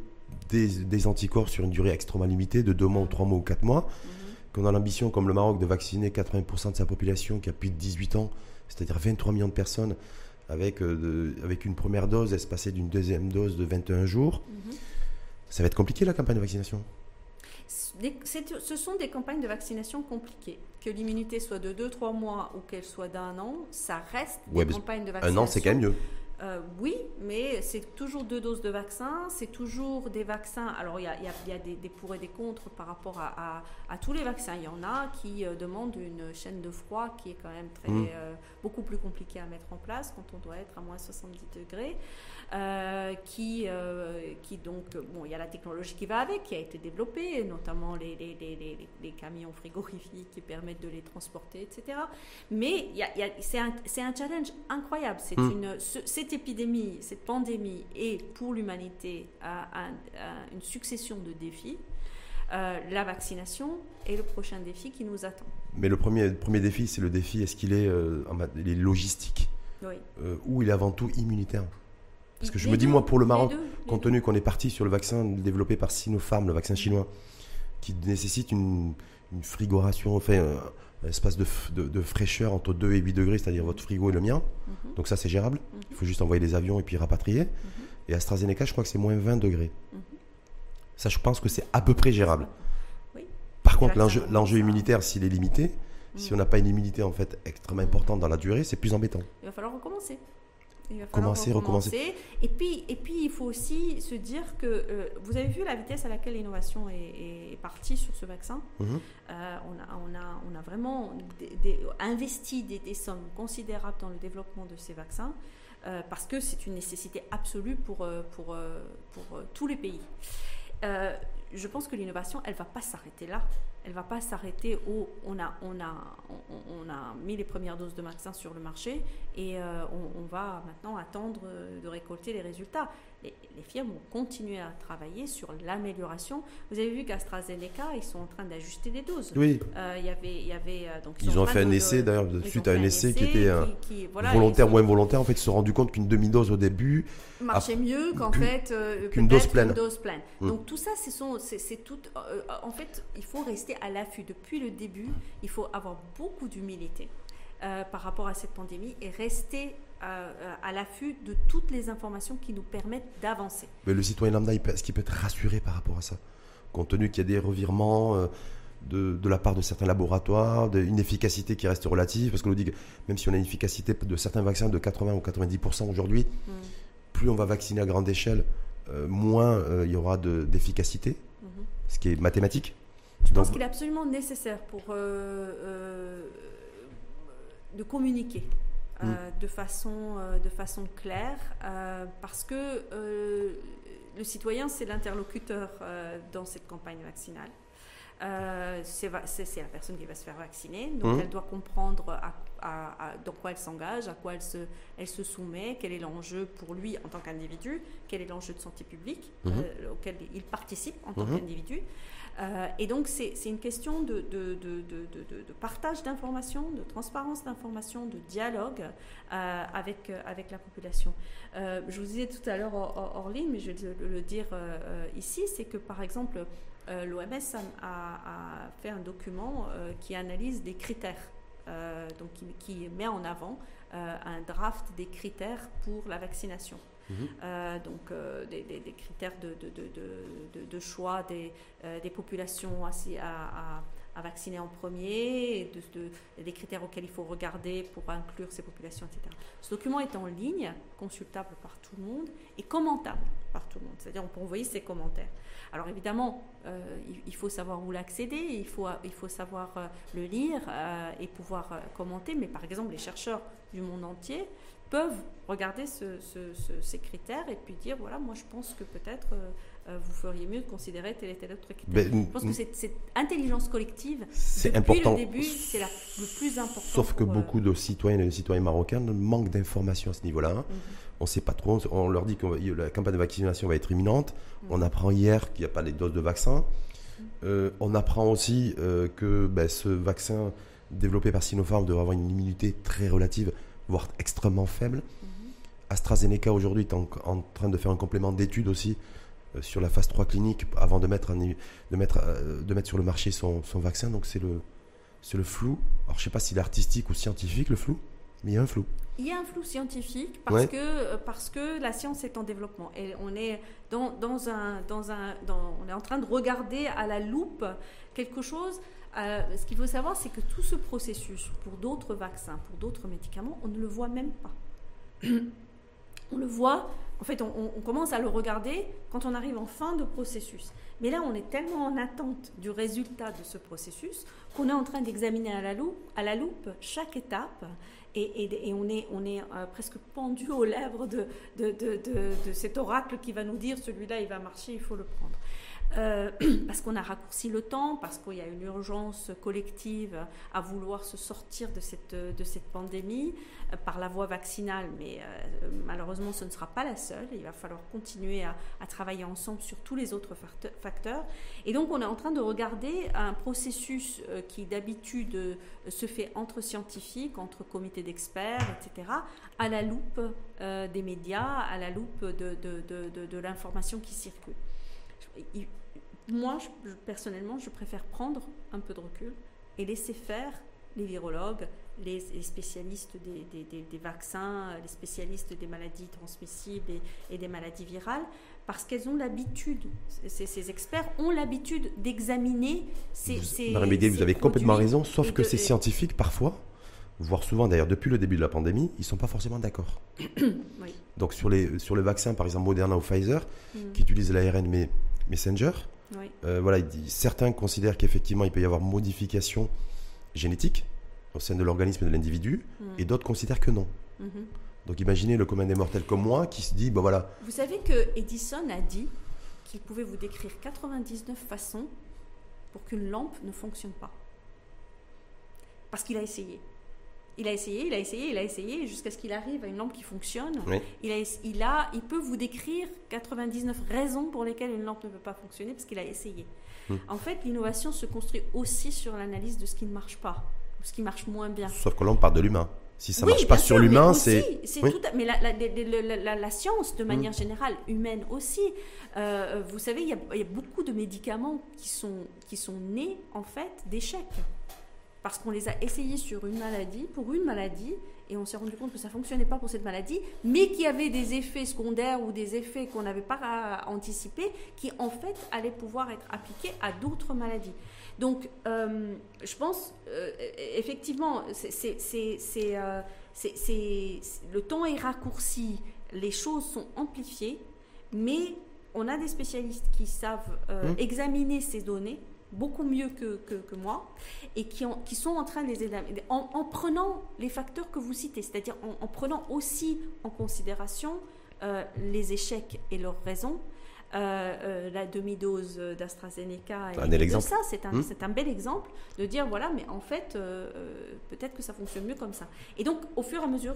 des, des anticorps sur une durée extrêmement limitée, de deux mois ou trois mois ou quatre mois, mhm. Qu'on a l'ambition, comme le Maroc, de vacciner 80% de sa population qui a plus de 18 ans, c'est-à-dire 23 millions de personnes, avec, euh, avec une première dose espacée d'une deuxième dose de 21 jours. Mhm. Ça va être compliqué la campagne de vaccination ce sont des campagnes de vaccination compliquées. Que l'immunité soit de 2-3 mois ou qu'elle soit d'un an, ça reste des campagnes de vaccination. Un an, c'est quand même mieux. Euh, oui, mais c'est toujours deux doses de vaccin, c'est toujours des vaccins. Alors, il y a, y a des, des, pour et des contre par rapport à, à, tous les vaccins. Il y en a qui euh, demandent une chaîne de froid qui est quand même très, mmh. euh, beaucoup plus compliquée à mettre en place quand on doit être à moins 70 degrés. Euh, qui, euh, qui donc, bon, il y a la technologie qui va avec, qui a été développée, notamment les, les, les, les camions frigorifiques qui permettent de les transporter, etc. Mais c'est un, un, challenge incroyable. C'est hmm. une, cette épidémie, cette pandémie est pour l'humanité une succession de défis. Euh, la vaccination est le prochain défi qui nous attend. Mais le premier, premier défi, c'est le défi, est-ce qu'il est, est, logistique? Oui. ou il est avant tout immunitaire? Parce que je me dis, moi, pour le Maroc, compte tenu qu'on est parti sur le vaccin développé par Sinopharm, le vaccin chinois, qui nécessite une, frigoration, enfin, un espace de, de, fraîcheur entre 2 et 8 degrés, c'est-à-dire votre frigo et le mien. Mhm. Donc ça, c'est gérable. Mhm. Il faut juste envoyer les avions et puis rapatrier. Mhm. Et AstraZeneca, je crois que c'est moins 20 degrés. Ça, je pense que c'est à peu près gérable. Par contre, l'enjeu immunitaire, s'il est limité, si on n'a pas une immunité en fait extrêmement importante dans la durée, c'est plus embêtant. Il va falloir recommencer. Il va commencer, recommencer. Et puis, et puis, il faut aussi se dire que euh, vous avez vu la vitesse à laquelle l'innovation est, partie sur ce vaccin? Mhm. Euh, on, a, on, a, on, a, vraiment investi des, sommes considérables dans le développement de ces vaccins euh, parce que c'est une nécessité absolue pour, pour, pour tous les pays je pense que l'innovation, elle ne va pas s'arrêter là. Elle va pas s'arrêter où on a, mis les premières doses de vaccins sur le marché et euh, on, va maintenant attendre de récolter les résultats. Les, firmes vont continuer à travailler sur l'amélioration. Vous avez vu qu'AstraZeneca, ils sont en train d'ajuster les doses. Oui. Euh, il y avait, il y avait, euh, donc, ils, ont fait un essai, d'ailleurs, suite à un essai, qui était volontaire ou involontaire. En fait, ils se sont rendus compte qu'une demi-dose au début marchait mieux qu'en fait qu'une dose pleine. Dose pleine. Donc tout ça, c'est tout. en fait, il faut rester à l'affût depuis le début. Il faut avoir beaucoup d'humilité euh, par rapport à cette pandémie et rester euh, à l'affût de toutes les informations qui nous permettent d'avancer. Mais le citoyen lambda, est-ce qu'il peut être rassuré par rapport à ça? Compte tenu qu'il y a des revirements euh, de, de, la part de certains laboratoires, une efficacité qui reste relative, parce qu'on nous dit que même si on a une efficacité de certains vaccins de 80 ou 90% aujourd'hui, hmm. plus on va vacciner à grande échelle, moins il y aura d'efficacité, hmm. ce qui est mathématique. Je pense qu'il est absolument nécessaire pour euh, euh, de communiquer euh, mm. de, façon, de façon claire parce que le citoyen, c'est l'interlocuteur dans cette campagne vaccinale. c'est la personne qui va se faire vacciner, donc mm. elle doit comprendre à, dans quoi elle s'engage, à quoi elle se, elle se soumet, quel est l'enjeu pour lui en tant qu'individu, quel est l'enjeu de santé publique mm-hmm. auquel il participe en tant mm-hmm. qu'individu. Euh, et donc, c'est une question de, partage d'informations, de transparence d'informations, de dialogue euh, avec, euh, avec la population. je vous disais tout à l'heure hors, ligne, mais je vais le, dire ici, c'est que par exemple, l'OMS a, fait un document qui analyse des critères, donc qui, met en avant un draft des critères pour la vaccination. Mhm. Euh, donc euh, des, critères de, de, de, choix des, euh, des populations à, à, à, vacciner en premier, des critères auxquels il faut regarder pour inclure ces populations, etc. Ce document est en ligne, consultable par tout le monde et commentable par tout le monde. C'est-à-dire on peut envoyer ses commentaires. Alors évidemment, il, faut savoir où l'accéder, il faut, il faut savoir le lire et pouvoir commenter, mais par exemple les chercheurs du monde entier peuvent regarder ces critères et puis dire voilà, moi je pense que peut-être euh, euh, vous feriez mieux de considérer tel et tel autre critère. Ben, je pense que cette, intelligence collective, c'est important. le début, c'est le plus important. Sauf que beaucoup de citoyennes et de citoyens marocains manquent d'informations à ce niveau-là. Mhm. On ne sait pas trop. On leur dit que la campagne de vaccination va être imminente. Mhm. On apprend hier qu'il n'y a pas les doses de vaccin. Mhm. on apprend aussi que ben, ce vaccin développé par Sinopharm devrait avoir une immunité très relative, voire extrêmement faible. AstraZeneca aujourd'hui est en, train de faire un complément d'études aussi euh, sur la phase 3 clinique avant de mettre, de mettre, euh, de mettre sur le marché son, vaccin. Donc c'est le, le flou. Alors je ne sais pas s'il est artistique ou scientifique le flou, mais il y a un flou. Il y a un flou scientifique parce, que, euh, parce que la science est en développement et on est, dans, dans un, dans un, on est en train de regarder à la loupe quelque chose. Ce qu'il faut savoir, c'est que tout ce processus pour d'autres vaccins, pour d'autres médicaments, on ne le voit même pas. on le voit, en fait, on, commence à le regarder quand on arrive en fin de processus. Mais là, on est tellement en attente du résultat de ce processus qu'on est en train d'examiner à, la loupe, chaque étape et, on est, euh, presque pendu aux lèvres de, cet oracle qui va nous dire celui-là, il va marcher, il faut le prendre. Euh, parce qu'on a raccourci le temps, parce qu'il y a une urgence collective à vouloir se sortir de cette, de cette pandémie euh, par la voie vaccinale, mais euh, malheureusement ce ne sera pas la seule, il va falloir continuer à, travailler ensemble sur tous les autres facteurs. Et donc on est en train de regarder un processus qui d'habitude se fait entre scientifiques, entre comités d'experts, etc., à la loupe des médias, à la loupe de, de, de, de l'information qui circule moi, personnellement, je préfère prendre un peu de recul et laisser faire les virologues, les, spécialistes des, vaccins, les spécialistes des maladies transmissibles et, des maladies virales, parce qu'elles ont l'habitude, ces, experts ont l'habitude d'examiner ces, ces, vous avez complètement raison, sauf que ces scientifiques, parfois, voire souvent d'ailleurs depuis le début de la pandémie, ils ne sont pas forcément d'accord. Donc sur les, sur les vaccins, par exemple Moderna ou Pfizer, mm. qui utilisent l'ARN mais Messenger. Euh, voilà, certains considèrent qu'effectivement il peut y avoir modification génétique au sein de l'organisme de l'individu, mm. et d'autres considèrent que non. Mm-hmm. Donc imaginez le commun des mortels comme moi qui se dit, bon voilà. Vous savez que Edison a dit qu'il pouvait vous décrire 99 façons pour qu'une lampe ne fonctionne pas. Parce qu'il a essayé. Il a essayé, il a essayé, il a essayé, jusqu'à ce qu'il arrive à une lampe qui fonctionne. Il, a, il, a, il peut vous décrire 99 raisons pour lesquelles une lampe ne peut pas fonctionner, parce qu'il a essayé. Hmm. En fait, l'innovation se construit aussi sur l'analyse de ce qui ne marche pas, ou ce qui marche moins bien. Sauf que là, on part de l'humain. Si ça ne marche pas sur l'humain, c'est. Oui. mais la, la, la, science, de manière hmm. générale, humaine aussi. Euh, vous savez, il y, y, a, beaucoup de médicaments qui sont, qui sont nés, en fait, d'échecs parce qu'on les a essayés sur une maladie, pour une maladie, et on s'est rendu compte que ça fonctionnait pas pour cette maladie, mais qu'il y avait des effets secondaires ou des effets qu'on n'avait pas anticipés, qui en fait allaient pouvoir être appliqués à d'autres maladies. Donc, euh, je pense, euh, effectivement, c'est, euh, le temps est raccourci, les choses sont amplifiées, mais on a des spécialistes qui savent mmh. examiner ces données beaucoup mieux que, que, moi, et qui, ont, qui, sont en train de les aider en, en, prenant les facteurs que vous citez, c'est-à-dire en, prenant aussi en considération euh, les échecs et leurs raisons. Euh, euh, la demi-dose d'AstraZeneca et de ça, c'est un, hmm. un, bel exemple de dire voilà, mais en fait, peut-être que ça fonctionne mieux comme ça. Et donc, au fur et à mesure,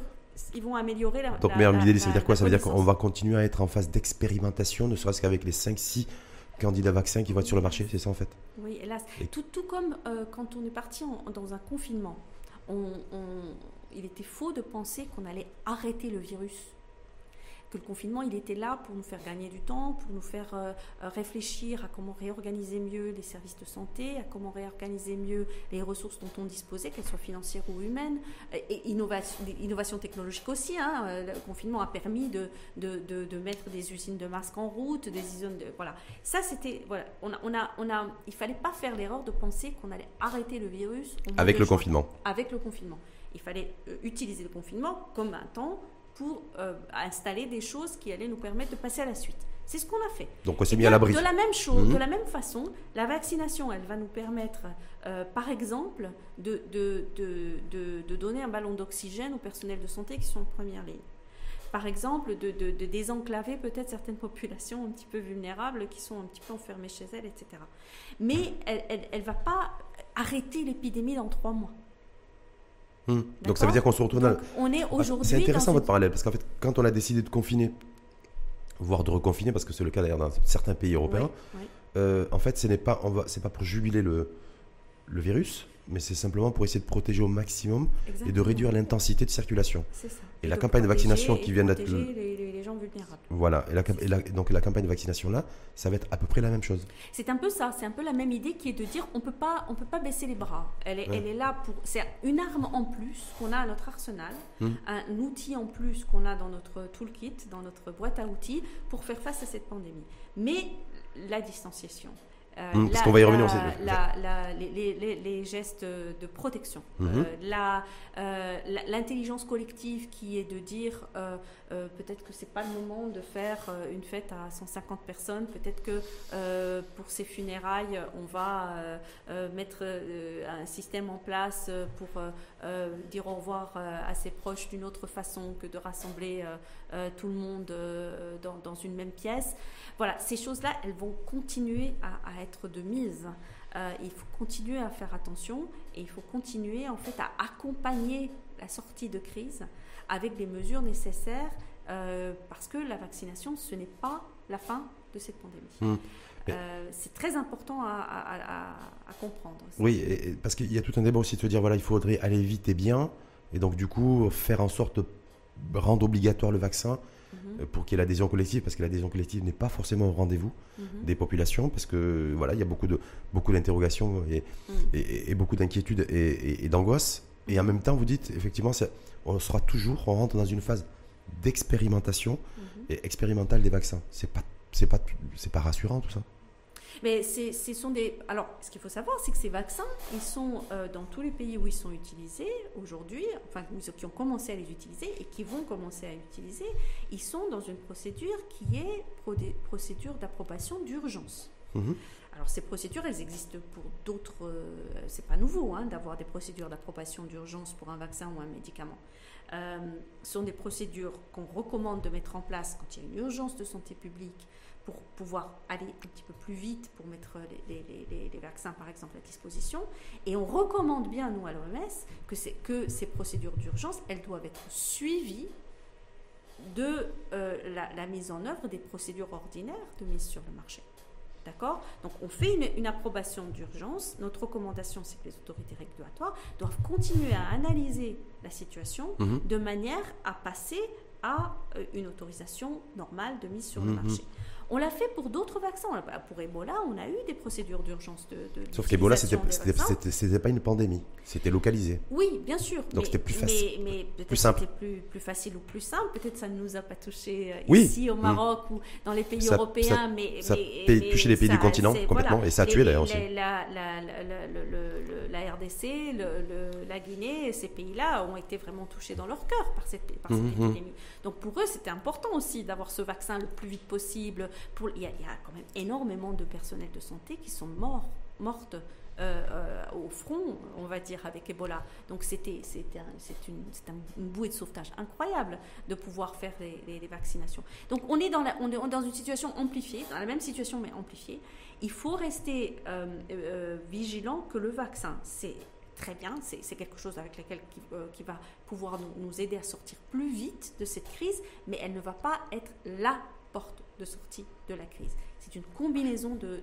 ils vont améliorer la. Donc, meilleure idée, ça veut dire quoi? Ça veut dire qu'on va continuer à être en phase d'expérimentation, ne serait-ce qu'avec les 5-6 candidats vaccins qui vont être sur le marché, c'est ça en fait Oui, hélas. Tout, tout comme euh, quand on est parti dans un confinement, il était faux de penser qu'on allait arrêter le virus que le confinement, il était là pour nous faire gagner du temps, pour nous faire euh, euh, réfléchir à comment réorganiser mieux les services de santé, à comment réorganiser mieux les ressources dont on disposait, qu'elles soient financières ou humaines, et innovation, innovation technologique aussi. Hein. Le confinement a permis de, de, de, mettre des usines de masques en route, des usines de... Voilà. Ça, c'était... Voilà. On a, on a, on a, il fallait pas faire l'erreur de penser qu'on allait arrêter le virus. Avec le confinement. Avec le confinement. Il fallait euh, utiliser le confinement comme un temps pour euh, installer des choses qui allaient nous permettre de passer à la suite. C'est ce qu'on a fait. Donc on s'est mis à l'abri. De la même chose, de mhm. la même façon, la vaccination, elle va nous permettre, euh, par exemple, de, de, de, de, donner un ballon d'oxygène aux personnels de santé qui sont en première ligne. par exemple, de, de, désenclaver peut-être certaines populations un petit peu vulnérables qui sont un petit peu enfermées chez elles, etc. Mais elle ne va pas arrêter l'épidémie dans trois mois. Hmm. Donc ça veut dire qu'on se retrouve dans... On est ah, aujourd'hui. C'est intéressant votre parallèle, parce qu'en fait, quand on a décidé de confiner, voire de reconfiner, parce que c'est le cas d'ailleurs dans certains pays européens, euh, en fait, ce n'est pas, c'est pas pour jubiler le, le virus, mais c'est simplement pour essayer de protéger au maximum et de réduire l'intensité de circulation. Ça. Et, la campagne de vaccination qui vient d'être. Les, les, gens vulnérables. Voilà, et, la, donc la campagne de vaccination là, ça va être à peu près la même chose. C'est un peu ça, c'est un peu la même idée qui est de dire on peut pas, on peut pas baisser les bras. Elle est, elle est là pour, c'est une arme en plus qu'on a à notre arsenal, hum. un outil en plus qu'on a dans notre toolkit, dans notre boîte à outils pour faire face à cette pandémie. Mais la distanciation, mmh, parce qu'on va y revenir aussi. les, gestes de protection, mmh. euh, l'intelligence collective qui est de dire euh, peut-être que c'est pas le moment de faire une fête à 150 personnes, peut-être que pour ces funérailles on va mettre un système en place pour dire au revoir à ses proches d'une autre façon que de rassembler tout le monde dans, dans, une même pièce. Voilà, ces choses-là, elles vont continuer à, être de mise. Euh, il faut continuer à faire attention et il faut continuer en fait à accompagner la sortie de crise avec les mesures nécessaires euh, parce que la vaccination, ce n'est pas la fin de cette pandémie. Mmh. Euh, c'est très important à, comprendre. Oui, parce qu'il y a tout un débat aussi de se dire voilà, il faudrait aller vite et bien, et donc du coup faire en sorte de rendre obligatoire le vaccin Mhm. pour qu'il y ait l'adhésion collective, parce que l'adhésion collective n'est pas forcément au rendez-vous mhm. des populations, parce que voilà, il y a beaucoup de beaucoup d'interrogations et, mhm. et, beaucoup d'inquiétudes et, d'angoisse. Et en même temps, vous dites effectivement, on sera toujours, on rentre dans une phase d'expérimentation et expérimentale des vaccins. C'est pas c'est pas c'est pas rassurant tout ça. Mais ce sont des. Alors, ce qu'il faut savoir, c'est que ces vaccins, ils sont euh, dans tous les pays où ils sont utilisés aujourd'hui, enfin, qui ont commencé à les utiliser et qui vont commencer à utiliser, ils sont dans une procédure qui est procédure d'approbation d'urgence. Mhm. Alors ces procédures, elles existent pour d'autres. Euh, c'est pas nouveau hein, d'avoir des procédures d'approbation d'urgence pour un vaccin ou un médicament. Euh, ce sont des procédures qu'on recommande de mettre en place quand il y a une urgence de santé publique pour pouvoir aller un petit peu plus vite pour mettre les, les, les, vaccins, par exemple, à disposition. Et on recommande bien, nous, à l'OMS, que, que ces procédures d'urgence, elles doivent être suivies de euh, la, la, mise en œuvre des procédures ordinaires de mise sur le marché. D'accord? Donc on fait une, une approbation d'urgence. Notre recommandation, c'est que les autorités régulatoires doivent continuer à analyser la situation mhm. de manière à passer à euh, une autorisation normale de mise sur le mhm. marché. On l'a fait pour d'autres vaccins. Pour Ebola, on a eu des procédures d'urgence de, de, Sauf qu'Ebola, ce n'était pas une pandémie, c'était localisé. Oui, bien sûr. Donc c'était plus facile. Mais, peut-être c'était plus, plus facile ou plus simple. Peut-être ça ne nous a pas touché euh, ici au Maroc ou dans les pays européens. mais, ça a touché les pays du continent complètement et ça a tué d'ailleurs aussi. La, la, RDC, la Guinée, ces pays-là ont été vraiment touchés dans leur cœur par cette, par cette mhm, mhm. épidémie. Donc pour eux, c'était important aussi d'avoir ce vaccin le plus vite possible il, y a, quand même énormément de personnel de santé qui sont morts, mortes euh, euh, au front, on va dire, avec Ebola. Donc c'était un, une, bouée de sauvetage incroyable de pouvoir faire les, vaccinations. Donc on est, dans la, on est dans une situation amplifiée, dans la même situation mais amplifiée. Il faut rester euh, vigilant que le vaccin, c'est très bien, c'est quelque chose avec lequel qui, va pouvoir nous, nous, aider à sortir plus vite de cette crise, mais elle ne va pas être la porte de sortie de la crise. C'est une combinaison de,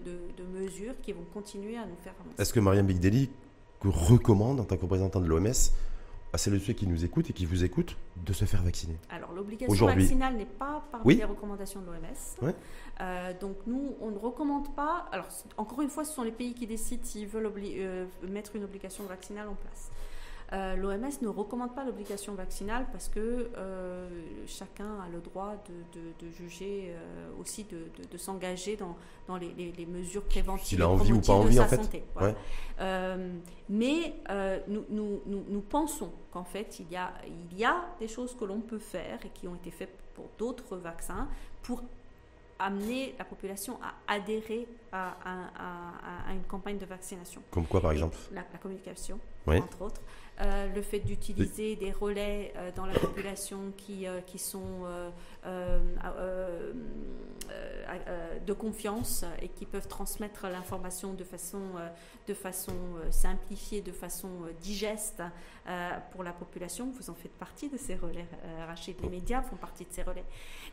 mesures qui vont continuer à nous faire avancer. Est-ce que Mariam Bigdeli recommande, en tant que représentant de l'OMS, à celles et ceux qui nous écoutent et qui vous écoutent, de se faire vacciner Alors, l'obligation vaccinale n'est pas parmi les recommandations de l'OMS. Euh, donc, nous, on ne recommande pas. Alors, encore une fois, ce sont les pays qui décident s'ils veulent euh, mettre une obligation vaccinale en place. Euh, L'OMS ne recommande pas l'obligation vaccinale parce que euh, chacun a le droit de, juger euh, aussi de, s'engager dans, dans les, mesures préventives a envie ou pas envie, de sa en fait. santé. mais nous, nous, nous, pensons qu'en fait, il y, a, il y a des choses que l'on peut faire et qui ont été faites pour d'autres vaccins pour amener la population à adhérer à, à, une campagne de vaccination. Comme quoi, par exemple la, communication, entre autres. Le fait d'utiliser des relais dans la population qui, qui sont de confiance et qui peuvent transmettre l'information de façon, de façon simplifiée, de façon digeste pour la population. Vous en faites partie de ces relais, Rachid. Les médias font partie de ces relais.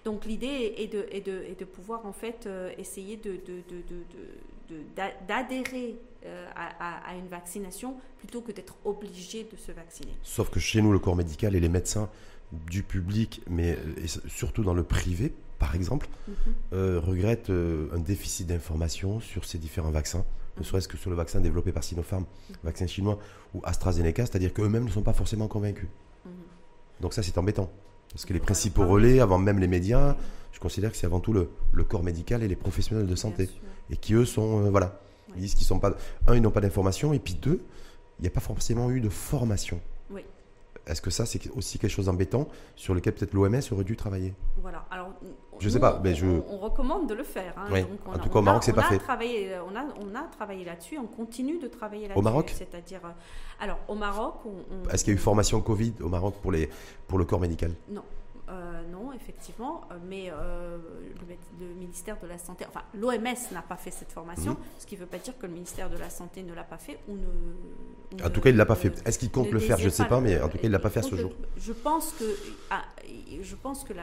Donc l'idée est de, est, de, est de, pouvoir en fait essayer de, d'adhérer euh, à, une vaccination plutôt que d'être obligé de se vacciner. Sauf que chez nous, le corps médical et les médecins du public, mais euh, surtout dans le privé, par exemple, mhm. euh, regrettent un déficit d'information sur ces différents vaccins, ne mhm. serait-ce que sur le vaccin développé par Sinopharm, mhm. vaccin chinois ou AstraZeneca, c'est-à-dire qu'eux-mêmes ne sont pas forcément convaincus. Donc ça, c'est embêtant. Parce que les principaux relais, avant même les médias, je considère que c'est avant tout le, le, corps médical et les professionnels de santé et qui eux sont, euh, voilà, ils disent qu'ils sont pas, un, ils n'ont pas d'information, et puis deux, il n'y a pas forcément eu de formation. Oui. Est-ce que ça, c'est aussi quelque chose d'embêtant sur lequel peut-être l'OMS aurait dû travailler? Voilà. Alors, je ne sais pas, mais je. On, recommande de le faire. Hein. en tout cas, au Maroc, c'est pas fait. Travaillé, euh, on a, on a travaillé là-dessus, on continue de travailler là-dessus. Au Maroc? C'est-à-dire, euh, alors au Maroc, on. Est-ce qu'il y a eu formation Covid au Maroc pour les pour le corps médical? Non. Euh, non, effectivement, euh, mais euh, le, ministère de la Santé, enfin l'OMS n'a pas fait cette formation, mhm. ce qui ne veut pas dire que le ministère de la Santé ne l'a pas fait ou ne. en tout cas, il ne l'a pas fait. Est-ce qu'il compte le faire? Je ne sais pas, mais en tout cas, il ne l'a pas fait à ce jour. Je pense que, ah, je pense que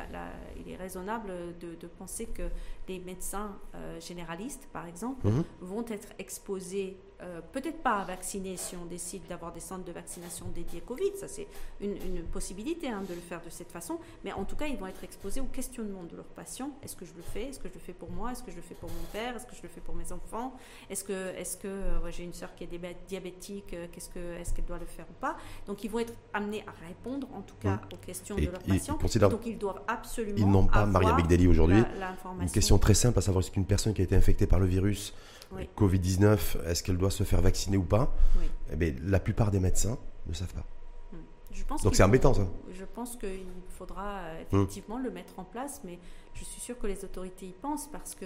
il est raisonnable de, penser que les médecins généralistes, par exemple, mhm. vont être exposés euh, peut-être pas à vacciner si on décide d'avoir des centres de vaccination dédiés Covid, ça c'est une, possibilité hein, de le faire de cette façon, mais en tout cas ils vont être exposés au questionnement de leurs patients. Est-ce que je le fais? Est-ce que je le fais pour moi? Est-ce que je le fais pour mon père? Est-ce que je le fais pour mes enfants? Est-ce que, est que euh, j'ai une soeur qui est diabétique euh, Qu'est-ce que, Est-ce qu'elle doit le faire ou pas? Donc ils vont être amenés à répondre en tout cas mmh. aux questions de leurs patients. Donc ils doivent absolument. Ils n'ont pas, Maria Bigdeli aujourd'hui, une question très simple à savoir est-ce qu'une personne qui a été infectée par le virus Covid-19, est-ce qu'elle doit se faire vacciner ou pas? Eh bien, La plupart des médecins ne savent pas. Hmm. Donc c'est embêtant ça. Je pense qu'il faudra euh, hmm. effectivement le mettre en place, mais je suis sûre que les autorités y pensent parce que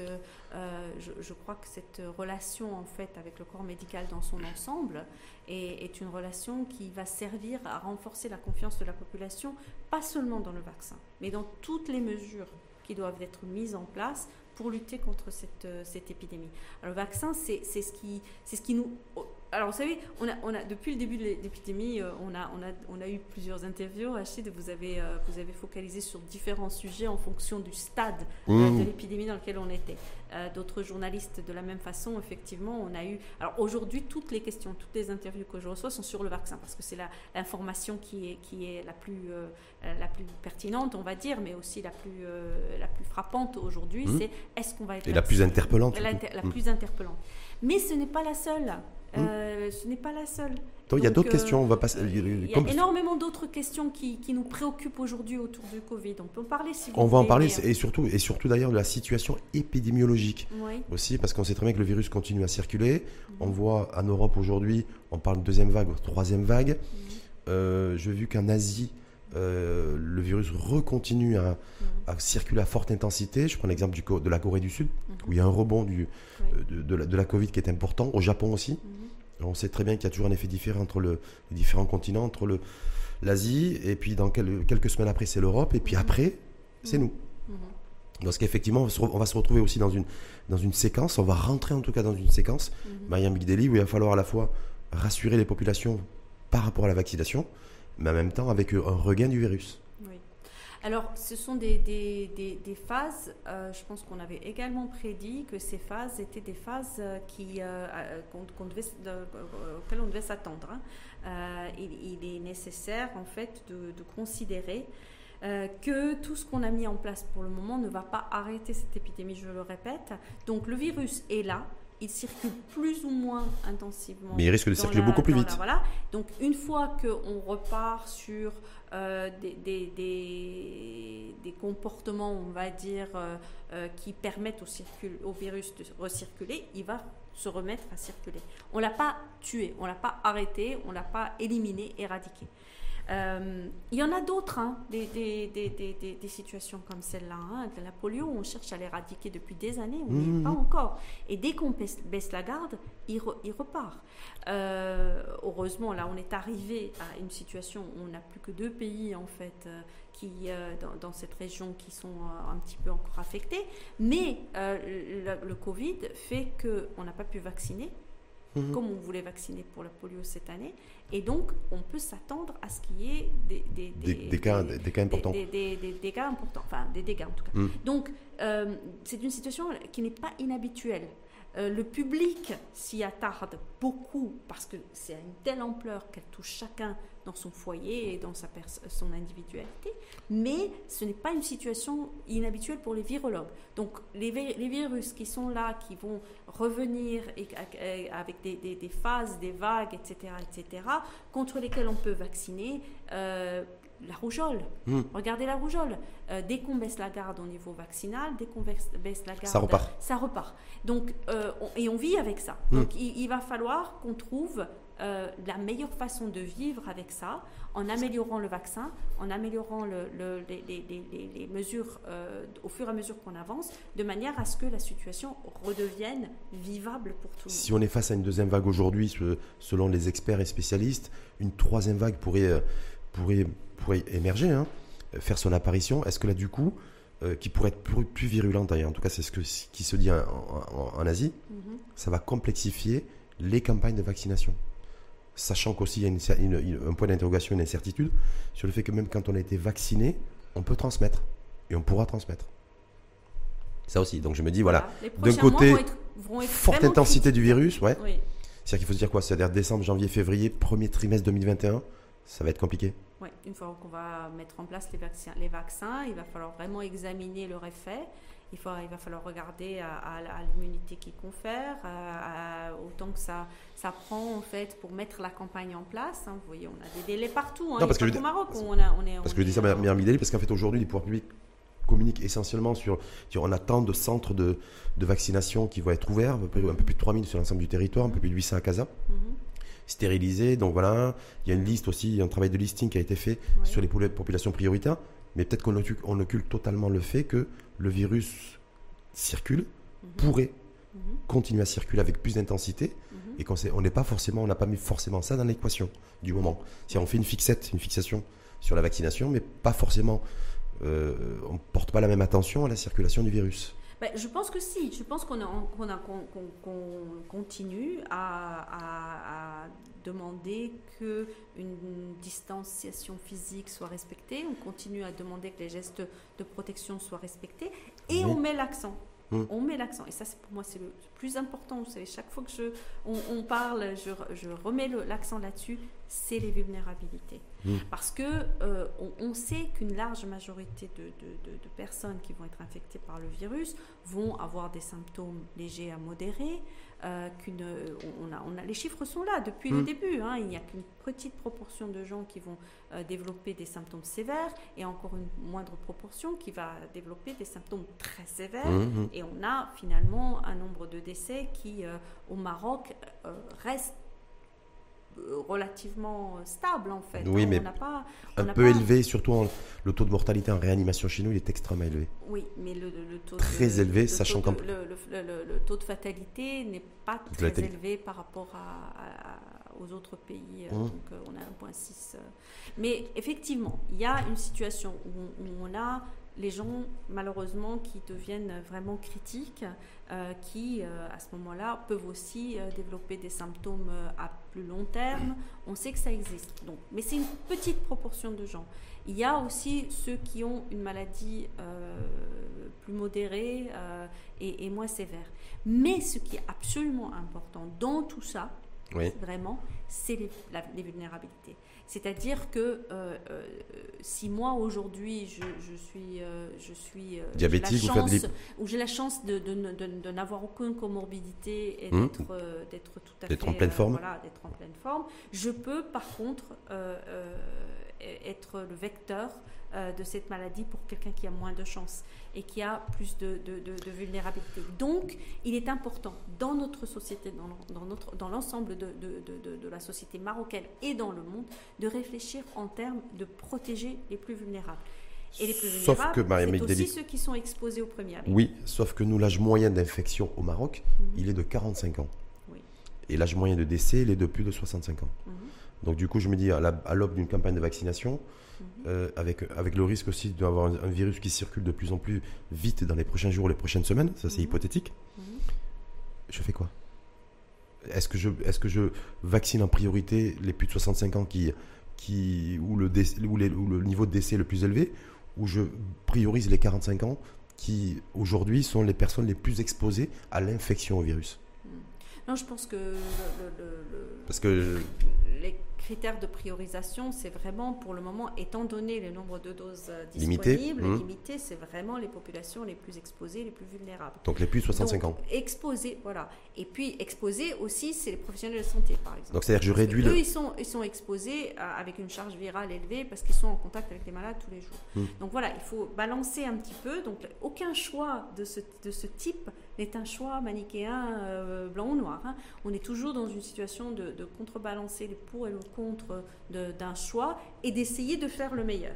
euh, je, crois que cette relation en fait avec le corps médical dans son ensemble est, est, une relation qui va servir à renforcer la confiance de la population, pas seulement dans le vaccin, mais dans toutes les mesures qui doivent être mises en place pour lutter contre cette, euh, épidémie. Alors, le vaccin, c'est ce qui nous alors, vous savez, on a, on a, depuis le début de l'épidémie, euh, on, a, on, a, on a eu plusieurs interviews. Rachid, vous avez, euh, vous avez focalisé sur différents sujets en fonction du stade euh, mmh. de l'épidémie dans lequel on était. D'autres journalistes, de la même façon, effectivement, on a eu. Alors, aujourd'hui, toutes les questions, toutes les interviews que je reçois sont sur le vaccin parce que c'est l'information qui est, qui est la, plus, la plus pertinente, on va dire, mais aussi la plus, la plus frappante aujourd'hui. Mmh. C'est est-ce qu'on va être. Et la plus interpellante. La, la mmh. plus interpellante. Mais ce n'est pas la seule. Hmm. Euh, ce n'est pas la seule. il y a d'autres questions. On va passer. Il y a énormément d'autres questions qui, qui, nous préoccupent aujourd'hui autour du Covid. On peut en parler si vous On va en parler et surtout, et surtout d'ailleurs de la situation épidémiologique aussi, parce qu'on sait très bien que le virus continue à circuler. Mhm. On voit en Europe aujourd'hui, on parle de deuxième vague, troisième vague. Mhm. Euh, J'ai vu qu'en Asie, euh, le virus recontinue à, à, circuler à forte intensité. Je prends l'exemple de la Corée du Sud, où il y a un rebond du, euh, de, la, de, la, Covid qui est important, au Japon aussi. Mhm. On sait très bien qu'il y a toujours un effet différent entre le, les différents continents, entre l'Asie, et puis dans quelques semaines après, c'est l'Europe, et puis mhm. après, c'est nous. Mhm. Donc, effectivement, on va se retrouver aussi dans une, dans une séquence, on va rentrer en tout cas dans une séquence, Mayam Big où il va falloir à la fois rassurer les populations par rapport à la vaccination, mais en même temps avec un regain du virus. Alors, ce sont des, phases, euh, je pense qu'on avait également prédit que ces phases étaient des phases euh, qui, euh, auxquelles on devait s'attendre. Hein. Il, est nécessaire, en fait, de considérer que tout ce qu'on a mis en place pour le moment ne va pas arrêter cette épidémie, je le répète. Donc, le virus est là, il circule plus ou moins intensivement. Mais il risque de circuler beaucoup plus vite. voilà. Donc une fois qu'on repart sur euh, des, des, comportements, on va dire, euh, euh, qui permettent au, au virus de recirculer, il va se remettre à circuler. On ne l'a pas tué, on ne l'a pas arrêté, on ne l'a pas éliminé, éradiqué. Euh, il y en a d'autres, hein, des, des, des, des, situations comme celle-là. Hein. La polio, on cherche à l'éradiquer depuis des années, on n'y est pas encore. Et dès qu'on baisse la garde, il, il repart. Euh, heureusement, là, on est arrivé à une situation où on n'a plus que deux pays, en fait, qui, dans, dans, cette région qui sont un petit peu encore affectés. Mais le, le, Covid fait qu'on n'a pas pu vacciner Mhm. comme on voulait vacciner pour la polio cette année. Et donc, on peut s'attendre à ce qu'il y ait des, des, des, cas, des, cas importants. Des, cas importants, enfin des dégâts en tout cas. Mhm. Donc, euh, c'est une situation qui n'est pas inhabituelle. Euh, le public s'y attarde beaucoup parce que c'est à une telle ampleur qu'elle touche chacun dans son foyer et dans sa son individualité, mais ce n'est pas une situation inhabituelle pour les virologues. Donc les, les virus qui sont là, qui vont revenir avec des, des, phases, des vagues, etc., etc., contre lesquels on peut vacciner, euh, la rougeole. Hmm. Regardez la rougeole. Euh, dès qu'on baisse la garde au niveau vaccinal, dès qu'on baisse, la garde, ça repart. Ça repart. Donc, euh, et on vit avec ça. Hmm. Donc, il, va falloir qu'on trouve euh, la meilleure façon de vivre avec ça, en améliorant le vaccin, en améliorant le, les, mesures au fur et à mesure qu'on avance, de manière à ce que la situation redevienne vivable pour tout le monde. Si on est face à une deuxième vague aujourd'hui, selon les experts et spécialistes, une troisième vague pourrait, pourrait pourrait émerger, hein, faire son apparition, est-ce que là, du coup, euh, qui pourrait être plus, virulente, en tout cas, c'est ce que, qui se dit en, Asie, mhm. ça va complexifier les campagnes de vaccination. Sachant qu'aussi, il y a un point d'interrogation, une incertitude sur le fait que même quand on a été vacciné, on peut transmettre. Et on pourra transmettre. Ça aussi. Donc je me dis, voilà, d'un côté, forte intensité du virus, ouais. C'est-à-dire qu'il faut se dire quoi? C'est-à-dire décembre, janvier, février, premier trimestre 2021, ça va être compliqué oui, une fois qu'on va mettre en place les vaccins, les vaccins, il va falloir vraiment examiner leur effet. Il, faut, il va falloir regarder à, l'immunité qu'ils confèrent, autant que ça, ça prend en fait pour mettre la campagne en place. Hein. Vous voyez, on a des délais partout. Hein. Non, parce que au Maroc, on, a, on est. Parce que je dis ça, meilleur délai, parce qu'en fait aujourd'hui, les pouvoirs publics communiquent essentiellement sur, sur on attend de centres de, de, vaccination qui vont être ouverts, un peu, plus de 3000 sur l'ensemble du territoire, un peu plus de 800 à Casa. Mm-hmm stérilisés. Donc voilà, il y a une liste aussi, un travail de listing qui a été fait sur les populations prioritaires. Mais peut-être qu'on on occulte totalement le fait que le virus circule, mhm. pourrait mhm. continuer à circuler avec plus d'intensité mhm. et qu'on on n'est pas forcément, on n'a pas mis forcément ça dans l'équation du moment. Si on fait une fixette, une fixation sur la vaccination, mais pas forcément, euh, on ne porte pas la même attention à la circulation du virus. Ben, je pense que si. Je pense qu'on continue à, à, demander qu'une distanciation physique soit respectée. On continue à demander que les gestes de protection soient respectés. Et on met l'accent. Hmm. On met l'accent. Et ça, pour moi, c'est le plus important. Vous savez, chaque fois que je, on, parle, je, je remets l'accent là-dessus, c'est les vulnérabilités. Hmm. Parce que euh, on, sait qu'une large majorité de, de, personnes qui vont être infectées par le virus vont avoir des symptômes légers à modérés, euh, qu'une, on a, on a, les chiffres sont là depuis le hmm. début. Hein. il n'y a qu'une petite proportion de gens qui vont euh, développer des symptômes sévères et encore une moindre proportion qui va développer des symptômes très sévères. Hmm, et on a finalement un nombre de décès qui, au Maroc, reste relativement stable en fait. Oui, mais pas, un peu élevé, surtout le taux de mortalité en réanimation chez nous, il est extrêmement élevé. Oui, mais le, taux très élevé, sachant qu'en le, taux de fatalité n'est pas très élevé par rapport à, aux autres pays. Euh, mmh. Donc euh, on a 1,6. Euh. Mais effectivement, il y a une situation où on a les gens, malheureusement, qui deviennent vraiment critiques, euh, qui, euh, à ce moment-là, peuvent aussi euh, développer des symptômes à plus long terme. On sait que ça existe. Donc, mais c'est une petite proportion de gens. Il y a aussi ceux qui ont une maladie plus modérée et, moins sévère. Mais ce qui est absolument important dans tout ça, vraiment, c'est les vulnérabilités. C'est-à-dire que euh, euh, si moi aujourd'hui je, suis, euh, je suis diabétique ou j'ai la chance de, de, n'avoir aucune comorbidité et mmh. d'être tout à fait en pleine forme, voilà, d'être en pleine forme, je peux par contre être le vecteur de cette maladie pour quelqu'un qui a moins de chance et qui a plus de, de, vulnérabilité. Donc, il est important dans notre société, dans, notre, dans l'ensemble de, de, la société marocaine et dans le monde, de réfléchir en termes de protéger les plus vulnérables. Et les plus sauf vulnérables, c'est aussi ceux qui sont exposés au premier Oui, sauf que nous, l'âge moyen d'infection au Maroc, mhm. il est de 45 ans. Oui. Et l'âge moyen de décès, il est de plus de 65 ans. Mhm. Donc du coup, je me dis, à l'aube d'une campagne de vaccination, euh, avec, avec le risque aussi d'avoir un, virus qui circule de plus en plus vite dans les prochains jours, les prochaines semaines, ça c'est mhm. hypothétique, mhm. je fais quoi? Est-ce que, je, est que je vaccine en priorité les plus de 65 ans qui, qui, où, le où, le niveau de décès est le plus élevé, ou je priorise les 45 ans qui aujourd'hui sont les personnes les plus exposées à l'infection au virus? Non, je pense que Parce que les critère de priorisation, c'est vraiment pour le moment, étant donné le nombre de doses euh, disponibles, mmh. limité, c'est vraiment les populations les plus exposées, les plus vulnérables. Donc les plus de 65 ans. Exposés, voilà. Et puis exposés aussi, c'est les professionnels de santé, par exemple. Donc c'est-à-dire je réduis Eux, ils, sont, ils sont exposés euh, avec une charge virale élevée parce qu'ils sont en contact avec les malades tous les jours. Mmh. Donc voilà, il faut balancer un petit peu. Donc aucun choix de ce, de ce type n'est un choix manichéen euh, blanc ou noir. Hein. On est toujours dans une situation de, de contrebalancer les pour et le contre d'un choix et d'essayer de faire le meilleur.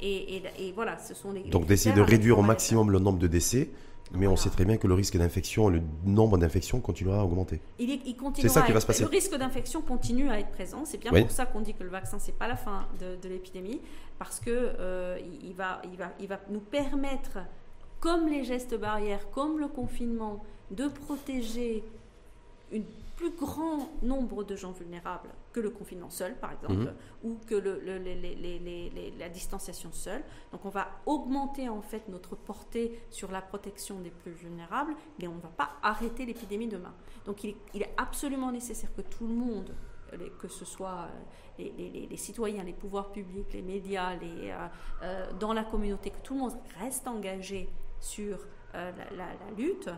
Et, voilà, ce sont les. Donc d'essayer de réduire au maximum le nombre de décès. Mais on sait très bien que le risque d'infection, le nombre d'infections continuera à augmenter. Il, il C'est ça qui va se passer. Le risque d'infection continue à être présent. C'est bien pour ça qu'on dit que le vaccin, c'est pas la fin de, l'épidémie, parce que euh, il, va, il, va, il va nous permettre, comme les gestes barrières, comme le confinement, de protéger une plus grand nombre de gens vulnérables que le confinement seul, par exemple, mhm. ou que le, la distanciation seule. Donc on va augmenter en fait notre portée sur la protection des plus vulnérables, mais on ne va pas arrêter l'épidémie demain. Donc il est, absolument nécessaire que tout le monde, que ce soit euh, les, citoyens, les pouvoirs publics, les médias, les, euh, euh, dans la communauté, que tout le monde reste engagé sur la, la, lutte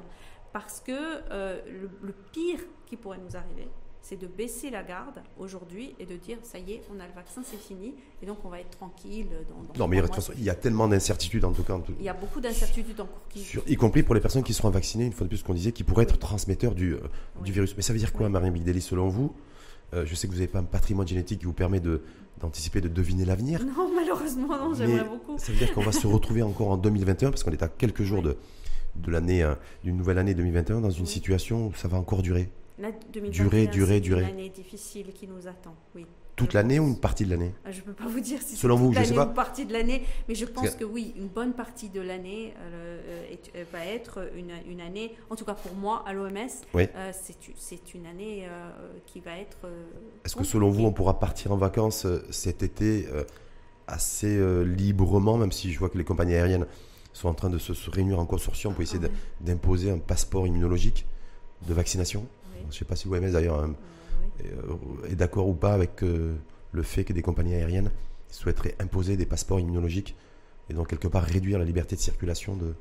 parce que euh, le, pire qui pourrait nous arriver, c'est de baisser la garde aujourd'hui et de dire ça y est, on a le vaccin, c'est fini, et donc on va être tranquille. Dans, non, mais il y a tellement d'incertitudes en tout cas. Il y a beaucoup d'incertitudes encore qui. y compris pour les personnes qui seront vaccinées, une fois de plus, qu'on disait, qui pourraient être transmetteurs du, euh, du virus. Mais ça veut dire quoi, Marie Migdeli, selon vous? Euh, Je sais que vous n'avez pas un patrimoine génétique qui vous permet de, d'anticiper, de deviner l'avenir. Non, malheureusement, non, j'aimerais beaucoup. Ça veut dire qu'on va se retrouver encore en 2021, parce qu'on est à quelques jours de de l'année, euh, d'une nouvelle année 2021 dans une situation où ça va encore durer. durer, durer, durer. C'est une année difficile qui nous attend, oui. Toute l'année ou une partie de l'année ah, Je ne peux pas vous dire si c'est toute vous, l'année ou une partie de l'année, mais je pense que... oui, une bonne partie de l'année euh, euh, va être une, une, année, en tout cas pour moi, à l'OMS, c'est une année qui va être... Est-ce que selon vous, on pourra partir en vacances cet été assez librement, même si je vois que les compagnies aériennes sont en train de se, réunir en consortium pour essayer d'imposer un passeport immunologique de vaccination. Je ne sais pas si l'OMS d'ailleurs euh, est, d'accord ou pas avec euh, le fait que des compagnies aériennes souhaiteraient imposer des passeports immunologiques et donc quelque part réduire la liberté de circulation de,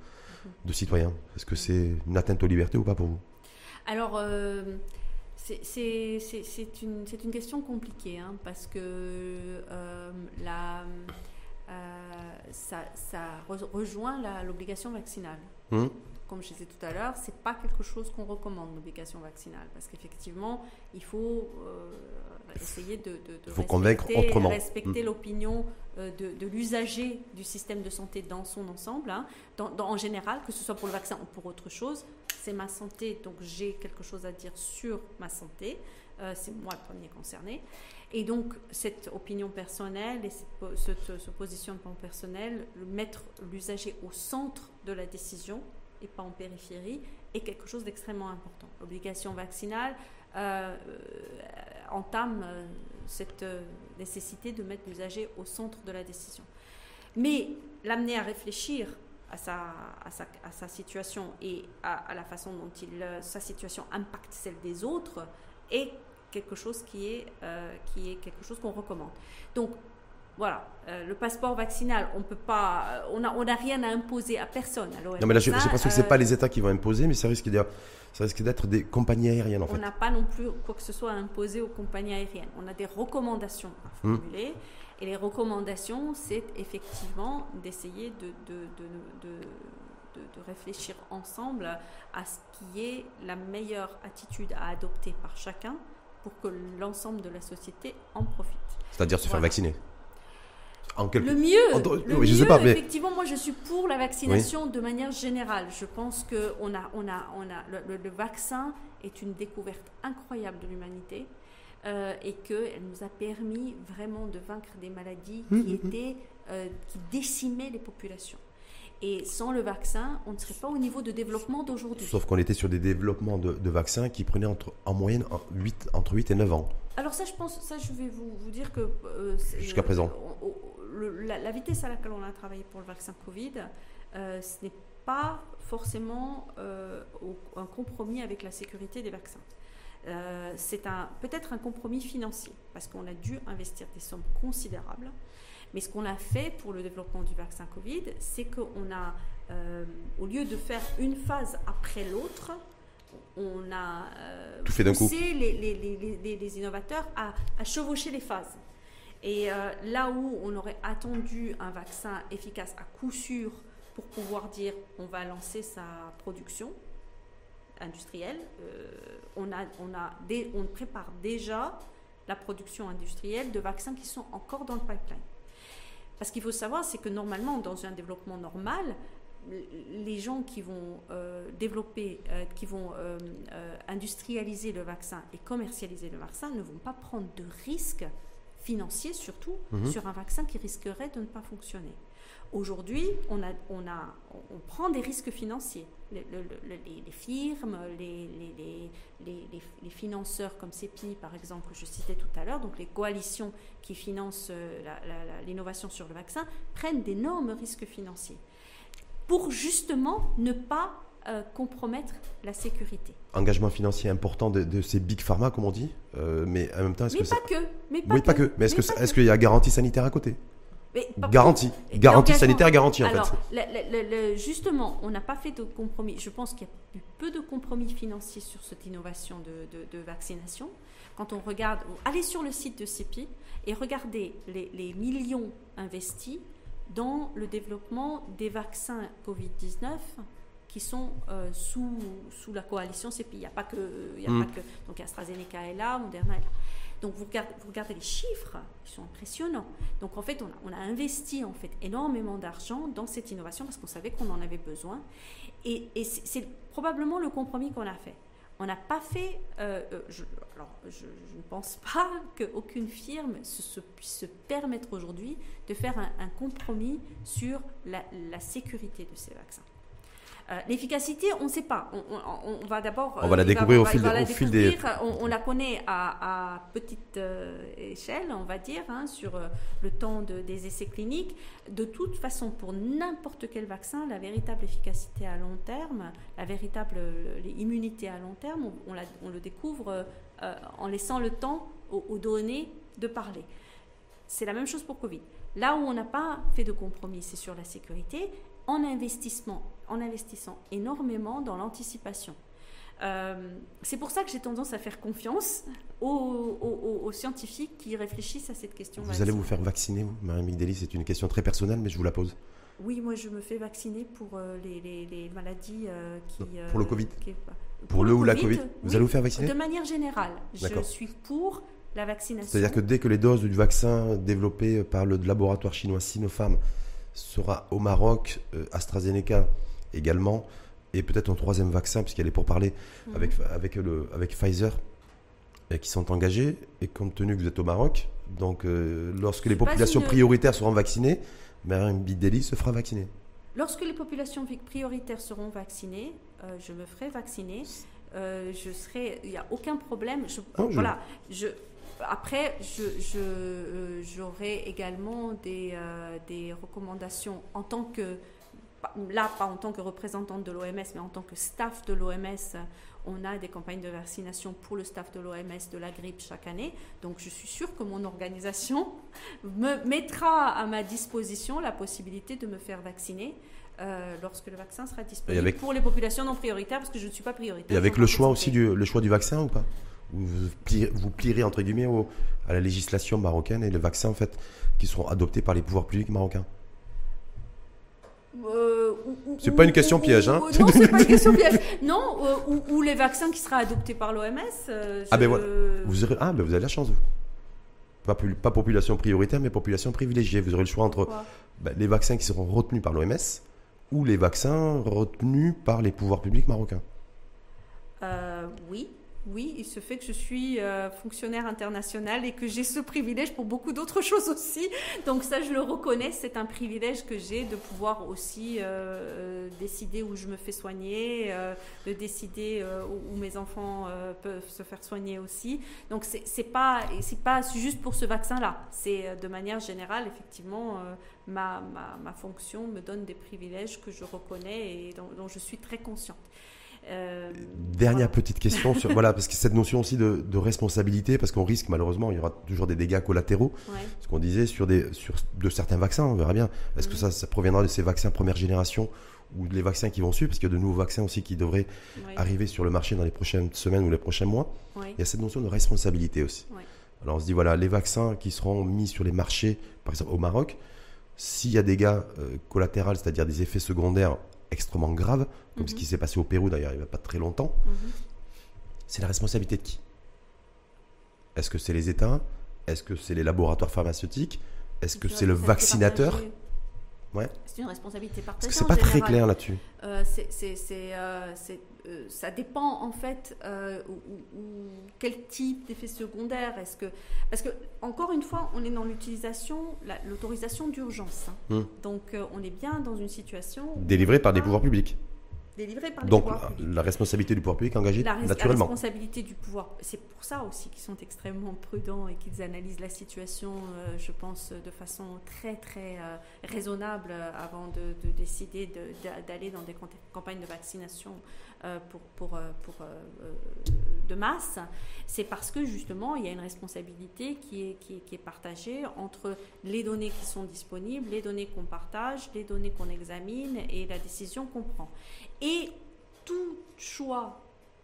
mhm. citoyens. Est-ce que c'est une atteinte aux libertés ou pas pour vous? Alors, euh, c'est une, une, question compliquée hein, parce que la euh, ça, rejoint l'obligation vaccinale. Mmh. Comme je disais tout à l'heure, c'est pas quelque chose qu'on recommande, l'obligation vaccinale, parce qu'effectivement, il faut euh, essayer de, respecter, respecter mmh. l'opinion euh, de, l'usager du système de santé dans son ensemble, hein. en général, que ce soit pour le vaccin ou pour autre chose. C'est ma santé, donc j'ai quelque chose à dire sur ma santé. c'est moi le premier concerné. Et donc, cette opinion personnelle et ce, positionnement personnel, mettre l'usager au centre de la décision et pas en périphérie, est quelque chose d'extrêmement important. L'obligation vaccinale euh, entame euh, cette euh, nécessité de mettre l'usager au centre de la décision. Mais l'amener à réfléchir à sa, situation et à, la façon dont sa situation impacte celle des autres est quelque chose qui est, euh, qui est quelque chose qu'on recommande. Donc, voilà, euh, le passeport vaccinal, on peut pas, euh, on n'a on a rien à imposer à personne. non, mais là, je, pense que c'est pas les États qui vont imposer, mais ça risque d'être, ça risque d'être des compagnies aériennes en fait. On n'a pas non plus quoi que ce soit à imposer aux compagnies aériennes. On a des recommandations à hmm. formuler. Et les recommandations, c'est effectivement d'essayer de, de, de, de, réfléchir ensemble à ce qui est la meilleure attitude à adopter par chacun pour que l'ensemble de la société en profite. C'est-à-dire se faire vacciner le mieux, le je sais pas, mais... effectivement, moi je suis pour la vaccination de manière générale. Je pense que on a, on a, on a, le, vaccin est une découverte incroyable de l'humanité euh, et qu'elle nous a permis vraiment de vaincre des maladies qui, mmh, mmh, mmh. étaient, euh, qui décimaient les populations. Et sans le vaccin, on ne serait pas au niveau de développement d'aujourd'hui. Sauf qu'on était sur des développements de, vaccins qui prenaient entre, en moyenne 8, entre 8 et 9 ans. Alors ça, je pense, ça, je vais vous, vous dire que... Euh, Jusqu'à présent la, vitesse à laquelle on a travaillé pour le vaccin Covid, euh, ce n'est pas forcément euh, un compromis avec la sécurité des vaccins. Euh, c'est peut-être un compromis financier, parce qu'on a dû investir des sommes considérables. Mais ce qu'on a fait pour le développement du vaccin Covid, c'est qu'on a, au lieu de faire une phase après l'autre, on a poussé les, innovateurs à, à chevaucher les phases. Et euh, là où on aurait attendu un vaccin efficace à coup sûr pour pouvoir dire on va lancer sa production industrielle, euh, on, a, on, a on prépare déjà la production industrielle de vaccins qui sont encore dans le pipeline. Parce qu'il faut savoir, c'est que normalement, dans un développement normal, les gens qui vont euh, développer, qui vont industrialiser le vaccin et commercialiser le vaccin ne vont pas prendre de risques financier surtout, mhm. sur un vaccin qui risquerait de ne pas fonctionner. Aujourd'hui, on, a, on, a, on prend des risques financiers. Les, firmes, les, les, financeurs comme CEPI, par exemple, que je citais tout à l'heure, donc les coalitions qui financent euh, l'innovation sur le vaccin, prennent d'énormes risques financiers pour justement ne pas euh, compromettre la sécurité. Engagement financier important de, ces big pharma, comme on dit, euh, mais en même temps, est-ce que pas que, mais pas, oui, pas que. Mais est-ce que est-ce qu'il y a garantie sanitaire à côté? Garantie, garantie sanitaire garantie en fait. justement, on n'a pas fait de compromis. Je pense qu'il y a eu peu de compromis financiers sur cette innovation de, vaccination. Quand on regarde, allez sur le site de CEPI et regardez les, les millions investis dans le développement des vaccins Covid-19 qui sont euh, sous, sous la coalition CEPI. Il n'y a pas que, il y a mm. pas que donc AstraZeneca est là, Moderna est là. Donc vous regardez, les chiffres, ils sont impressionnants. Donc en fait, on a, investi en fait énormément d'argent dans cette innovation parce qu'on savait qu'on en avait besoin. Et, c'est probablement le compromis qu'on a fait. On n'a pas fait. Euh, euh, je, ne pense pas qu'aucune firme se, puisse se permettre aujourd'hui de faire un, compromis sur la sécurité de ces vaccins. Euh, l'efficacité, on ne sait pas. On, va d'abord. On va la découvrir au fil, des. On, la connaît à, petite euh, échelle, on va dire, hein, sur euh, le temps des essais cliniques. De toute façon, pour n'importe quel vaccin, la véritable efficacité à long terme, la véritable immunité à long terme, on, le découvre en laissant le temps aux données de parler. C'est la même chose pour Covid. Là où on n'a pas fait de compromis, c'est sur la sécurité en, investissement, en investissant énormément dans l'anticipation. Euh, c'est pour ça que j'ai tendance à faire confiance aux, scientifiques qui réfléchissent à cette question. Vous allez vous faire vacciner, vous, Marie Migdeli C'est une question très personnelle, mais je vous la pose. Oui, moi je me fais vacciner pour euh, les, maladies euh, qui. pour le Covid Pour, le, ou la Covid Vous allez vous faire vacciner De manière générale, je suis pour la vaccination. C'est-à-dire que dès que les doses du vaccin développé par le laboratoire chinois Sinopharm sera au Maroc, euh, AstraZeneca également, et peut-être un troisième vaccin, puisqu'elle est pour parler mhm. avec, avec, le, avec Pfizer, et qui sont engagés, et compte tenu que vous êtes au Maroc, donc euh, lorsque les populations prioritaires seront vaccinées, Mme Bideli se fera vacciner. Lorsque les populations prioritaires seront vaccinées, euh, je me ferai vacciner. je serai, il n'y a aucun problème. Voilà, je, après, euh, j'aurai également euh, des, recommandations en tant que, là pas en tant que représentante de l'OMS, mais en tant que staff de l'OMS. On a des campagnes de vaccination pour le staff de l'OMS de la grippe chaque année. Donc je suis sûre que mon organisation me mettra à ma disposition la possibilité de me faire vacciner. Euh, lorsque le vaccin sera disponible pour les populations non prioritaires, parce que je ne suis pas prioritaire. Et avec le choix aussi du, le choix du vaccin ou pas? Vous vous plierez entre guillemets à la législation marocaine et les vaccins en fait qui seront adoptés par les pouvoirs publics marocains euh, c'est pas une question piège, hein Non, c'est pas une question piège. Non, euh, ou, les vaccins qui seraient adoptés par l'OMS. Euh, ah ben voilà. Vous aurez, ah ben vous avez la chance. Vous. Pas, pas population prioritaire, mais population privilégiée. Vous aurez le choix entre ben, les vaccins qui seront retenus par l'OMS ou les vaccins retenus par les pouvoirs publics marocains. oui. Oui, il se fait que je suis euh, fonctionnaire international et que j'ai ce privilège pour beaucoup d'autres choses aussi. Donc ça, je le reconnais, c'est un privilège que j'ai de pouvoir aussi euh, euh, décider où je me fais soigner, de décider où, mes enfants peuvent se faire soigner aussi. Donc c'est pas c'est pas juste pour ce vaccin-là. C'est de manière générale, effectivement, ma, ma, fonction me donne des privilèges que je reconnais et dont je suis très consciente. Euh, Dernière petite question sur voilà parce que cette notion aussi de, responsabilité parce qu'on risque malheureusement il y aura toujours des dégâts collatéraux. Ce qu'on disait sur des sur de certains vaccins, on verra bien. Est-ce que ça, ça proviendra de ces vaccins première génération ou les vaccins qui vont suivre? Parce qu'il y a de nouveaux vaccins aussi qui devraient arriver sur le marché dans les prochaines semaines ou les prochains mois. Il y a cette notion de responsabilité aussi. Alors on se dit voilà les vaccins qui seront mis sur les marchés par exemple au Maroc, s'il y a des dégâts euh, collatéraux, c'est-à-dire des effets secondaires extrêmement grave, comme ce mhm. qui s'est passé au Pérou d'ailleurs il n'y a pas très longtemps, mhm. c'est la responsabilité de qui? Est-ce que c'est les États? Est-ce que c'est les laboratoires pharmaceutiques? Est-ce que c'est le vaccinateur? Ouais. C'est une responsabilité partagée. C'est pas très clair là-dessus. Euh, euh, euh, ça dépend en fait quel type d'effet secondaire. Est-ce que parce que encore une fois, on est dans l'utilisation, l'autorisation d'urgence. Hein. Hmm. Donc on est bien dans une situation délivrée par des pouvoirs publics délivrés par les Donc, la responsabilité du pouvoir public engagée la naturellement. La responsabilité du pouvoir, c'est pour ça aussi qu'ils sont extrêmement prudents et qu'ils analysent la situation, euh, je pense, de façon très très euh, raisonnable avant de, décider d'aller dans des campagnes de vaccination euh, pour, pour, pour de masse. C'est parce que justement, il y a une responsabilité qui est, qui, est, qui est partagée entre les données qui sont disponibles, les données qu'on partage, les données qu'on examine et la décision qu'on prend. Et tout choix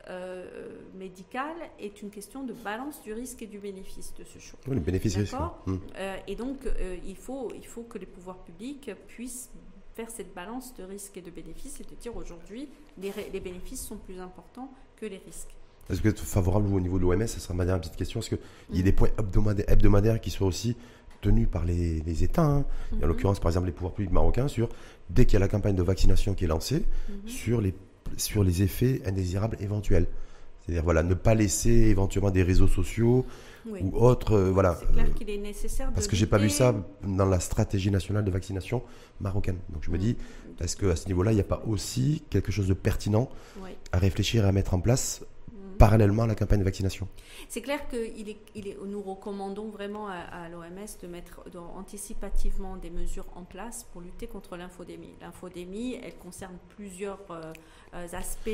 euh, médical est une question de balance du risque et du bénéfice de ce choix. Oui, le bénéfice risque. Hmm. Euh, et donc, euh, il, faut, il faut que les pouvoirs publics puissent faire cette balance de risque et de bénéfice et de dire aujourd'hui, les, les bénéfices sont plus importants que les risques. Est-ce que vous êtes favorable au niveau de l'OMS Ça sera ma dernière petite question. Est-ce qu'il y a des points hebdomadaires, hebdomadaires qui soient aussi tenus par les, États, hein. en mhm. l'occurrence par exemple les pouvoirs publics marocains, sur dès qu'il y a la campagne de vaccination qui est lancée, mhm. sur, les, sur les effets indésirables éventuels. C'est-à-dire voilà, ne pas laisser éventuellement des réseaux sociaux ou autres. Euh, voilà, C'est clair euh, qu'il est nécessaire. Parce que j'ai pas vu ça dans la stratégie nationale de vaccination marocaine. Donc je me dis, est-ce qu'à ce niveau-là, il n'y a pas aussi quelque chose de pertinent à réfléchir et à mettre en place parallèlement à la campagne de vaccination. C'est clair que nous recommandons vraiment à, l'OMS de mettre anticipativement des mesures en place pour lutter contre l'infodémie. L'infodémie, elle concerne plusieurs euh, euh, aspects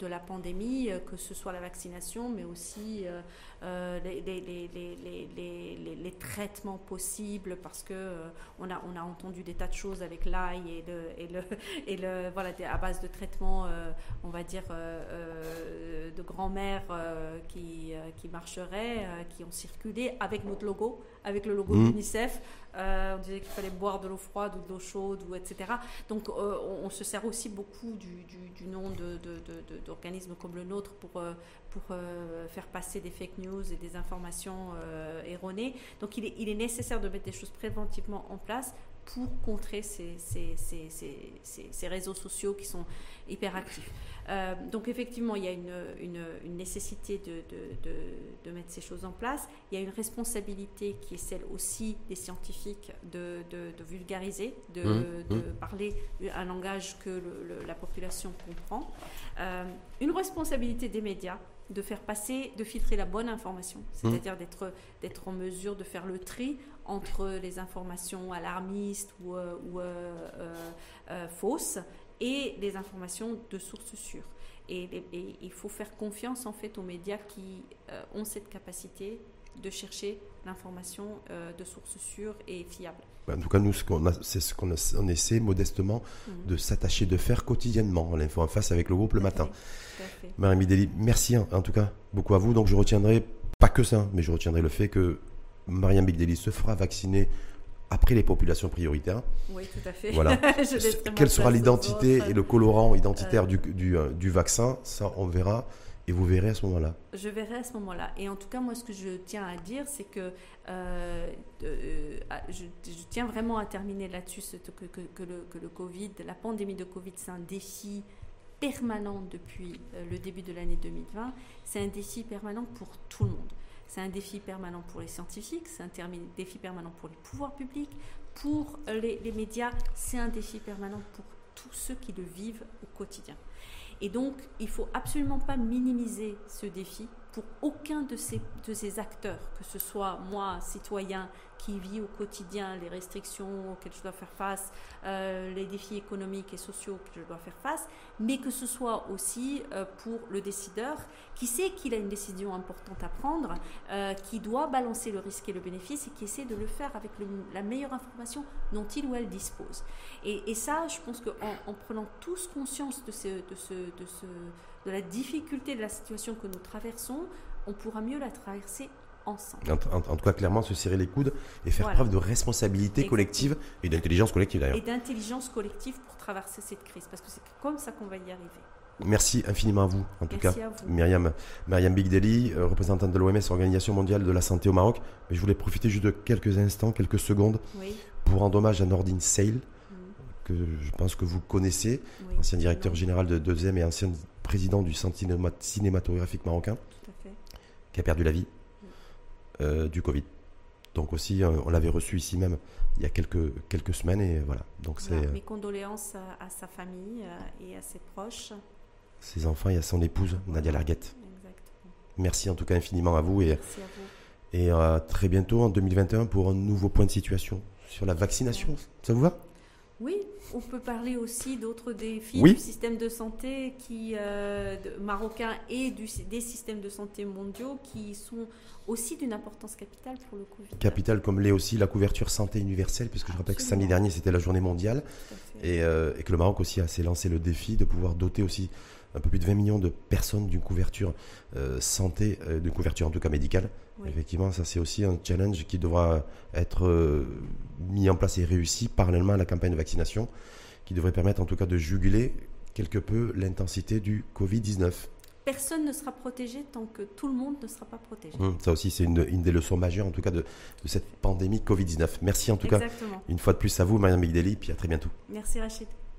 de la, pandémie, euh, que ce soit la vaccination, mais aussi les, les, traitements possibles, parce que on, a, entendu des tas de choses avec l'ail et et le voilà, à base de traitements, on va dire, de grand-mère qui, qui marcheraient, qui ont circulé avec notre logo, avec le logo mmh. de l'UNICEF. on disait qu'il fallait boire de l'eau froide ou de l'eau chaude, ou etc. Donc on, se sert aussi beaucoup du, du, nom d'organismes comme le nôtre pour, pour faire passer des fake news et des informations erronées. Donc il est, il est nécessaire de mettre des choses préventivement en place pour contrer ces, ces, ces, ces, réseaux sociaux qui sont hyper actifs. Euh, donc effectivement, il y a une, une, nécessité de, de, de, mettre ces choses en place. Il y a une responsabilité qui est celle aussi des scientifiques de, vulgariser, de, mmh, mmh. parler un langage que la population comprend. Euh, une responsabilité des médias de faire passer, de filtrer la bonne information, mmh. c'est-à-dire d'être en mesure de faire le tri entre les informations alarmistes ou, euh, ou fausses et les informations de sources sûres. Et, il faut faire confiance en fait aux médias qui euh, ont cette capacité de chercher l'information euh, de sources sûres et fiables. En tout cas, nous, c'est ce qu'on on essaie modestement mhm. de s'attacher de faire quotidiennement. L'info en face avec le groupe le matin. Marie Mideli, merci en, tout cas beaucoup à vous. Donc je retiendrai pas que ça, mais je retiendrai le fait que Mariam Bigdeli se fera vacciner après les populations prioritaires. Oui, tout à fait. Voilà. Quelle sera l'identité et le colorant identitaire du, du, euh, du, vaccin Ça, on verra. Et vous verrez à ce moment-là. Je verrai à ce moment-là. Et en tout cas, moi, ce que je tiens à dire, c'est que euh, euh, je, tiens vraiment à terminer là-dessus que, que, que, le, que le Covid, la pandémie de Covid, c'est un défi permanent depuis le début de l'année 2020. C'est un défi permanent pour tout le monde. C'est un défi permanent pour les scientifiques, c'est un défi permanent pour les pouvoirs publics, pour les, médias, c'est un défi permanent pour tous ceux qui le vivent au quotidien. Et donc, il ne faut absolument pas minimiser ce défi pour aucun de ces acteurs, que ce soit moi, citoyen, qui vit au quotidien les restrictions auxquelles je dois faire face, euh, les défis économiques et sociaux que je dois faire face, mais que ce soit aussi euh, pour le décideur qui sait qu'il a une décision importante à prendre, euh, qui doit balancer le risque et le bénéfice et qui essaie de le faire avec la meilleure information dont il ou elle dispose. Et, ça, je pense qu'en en, prenant tous conscience de, ce, de, ce, de, ce, de la difficulté de la situation que nous traversons, on pourra mieux la traverser ensemble. En, tout cas, clairement, se serrer les coudes et faire preuve de responsabilité collective et d'intelligence collective d'ailleurs. Et d'intelligence collective pour traverser cette crise, parce que c'est comme ça qu'on va y arriver. Merci infiniment à vous, en tout cas, vous. Myriam, Myriam Bigdeli, euh, représentante de l'OMS, Organisation mondiale de la santé au Maroc. Mais je voulais profiter juste de quelques instants, quelques secondes, pour rendre hommage à Nordine Seil, mm. que je pense que vous connaissez, ancien directeur général de deuxième et ancien président du Centre cinématographique marocain, qui a perdu la vie euh, du Covid. Donc aussi, euh, on l'avait reçu ici même il y a quelques, quelques semaines et voilà. Donc c'est mes condoléances à, sa famille euh, et à ses proches. Ses enfants et à son épouse Nadia Larguette. Merci en tout cas infiniment à vous et, Merci à vous. et à très bientôt en 2021 pour un nouveau point de situation sur la vaccination. Ça vous va? Oui, on peut parler aussi d'autres défis du système de santé qui, euh, marocain et du, des systèmes de santé mondiaux qui sont aussi d'une importance capitale pour le Covid. Capitale comme l'est aussi la couverture santé universelle, puisque je rappelle que samedi dernier c'était la journée mondiale et, euh, et, que le Maroc aussi a s'est lancé le défi de pouvoir doter aussi un peu plus de 20 millions de personnes d'une couverture euh, santé, d'une couverture en tout cas médicale. Effectivement, ça c'est aussi un challenge qui devra être euh, mis en place et réussi parallèlement à la campagne de vaccination, qui devrait permettre en tout cas de juguler quelque peu l'intensité du Covid-19. Personne ne sera protégé tant que tout le monde ne sera pas protégé. Hum, ça aussi, c'est une, des leçons majeures en tout cas de, de cette pandémie Covid-19. Merci en tout cas une fois de plus à vous, Marianne Migdeli, puis à très bientôt. Merci Rachid.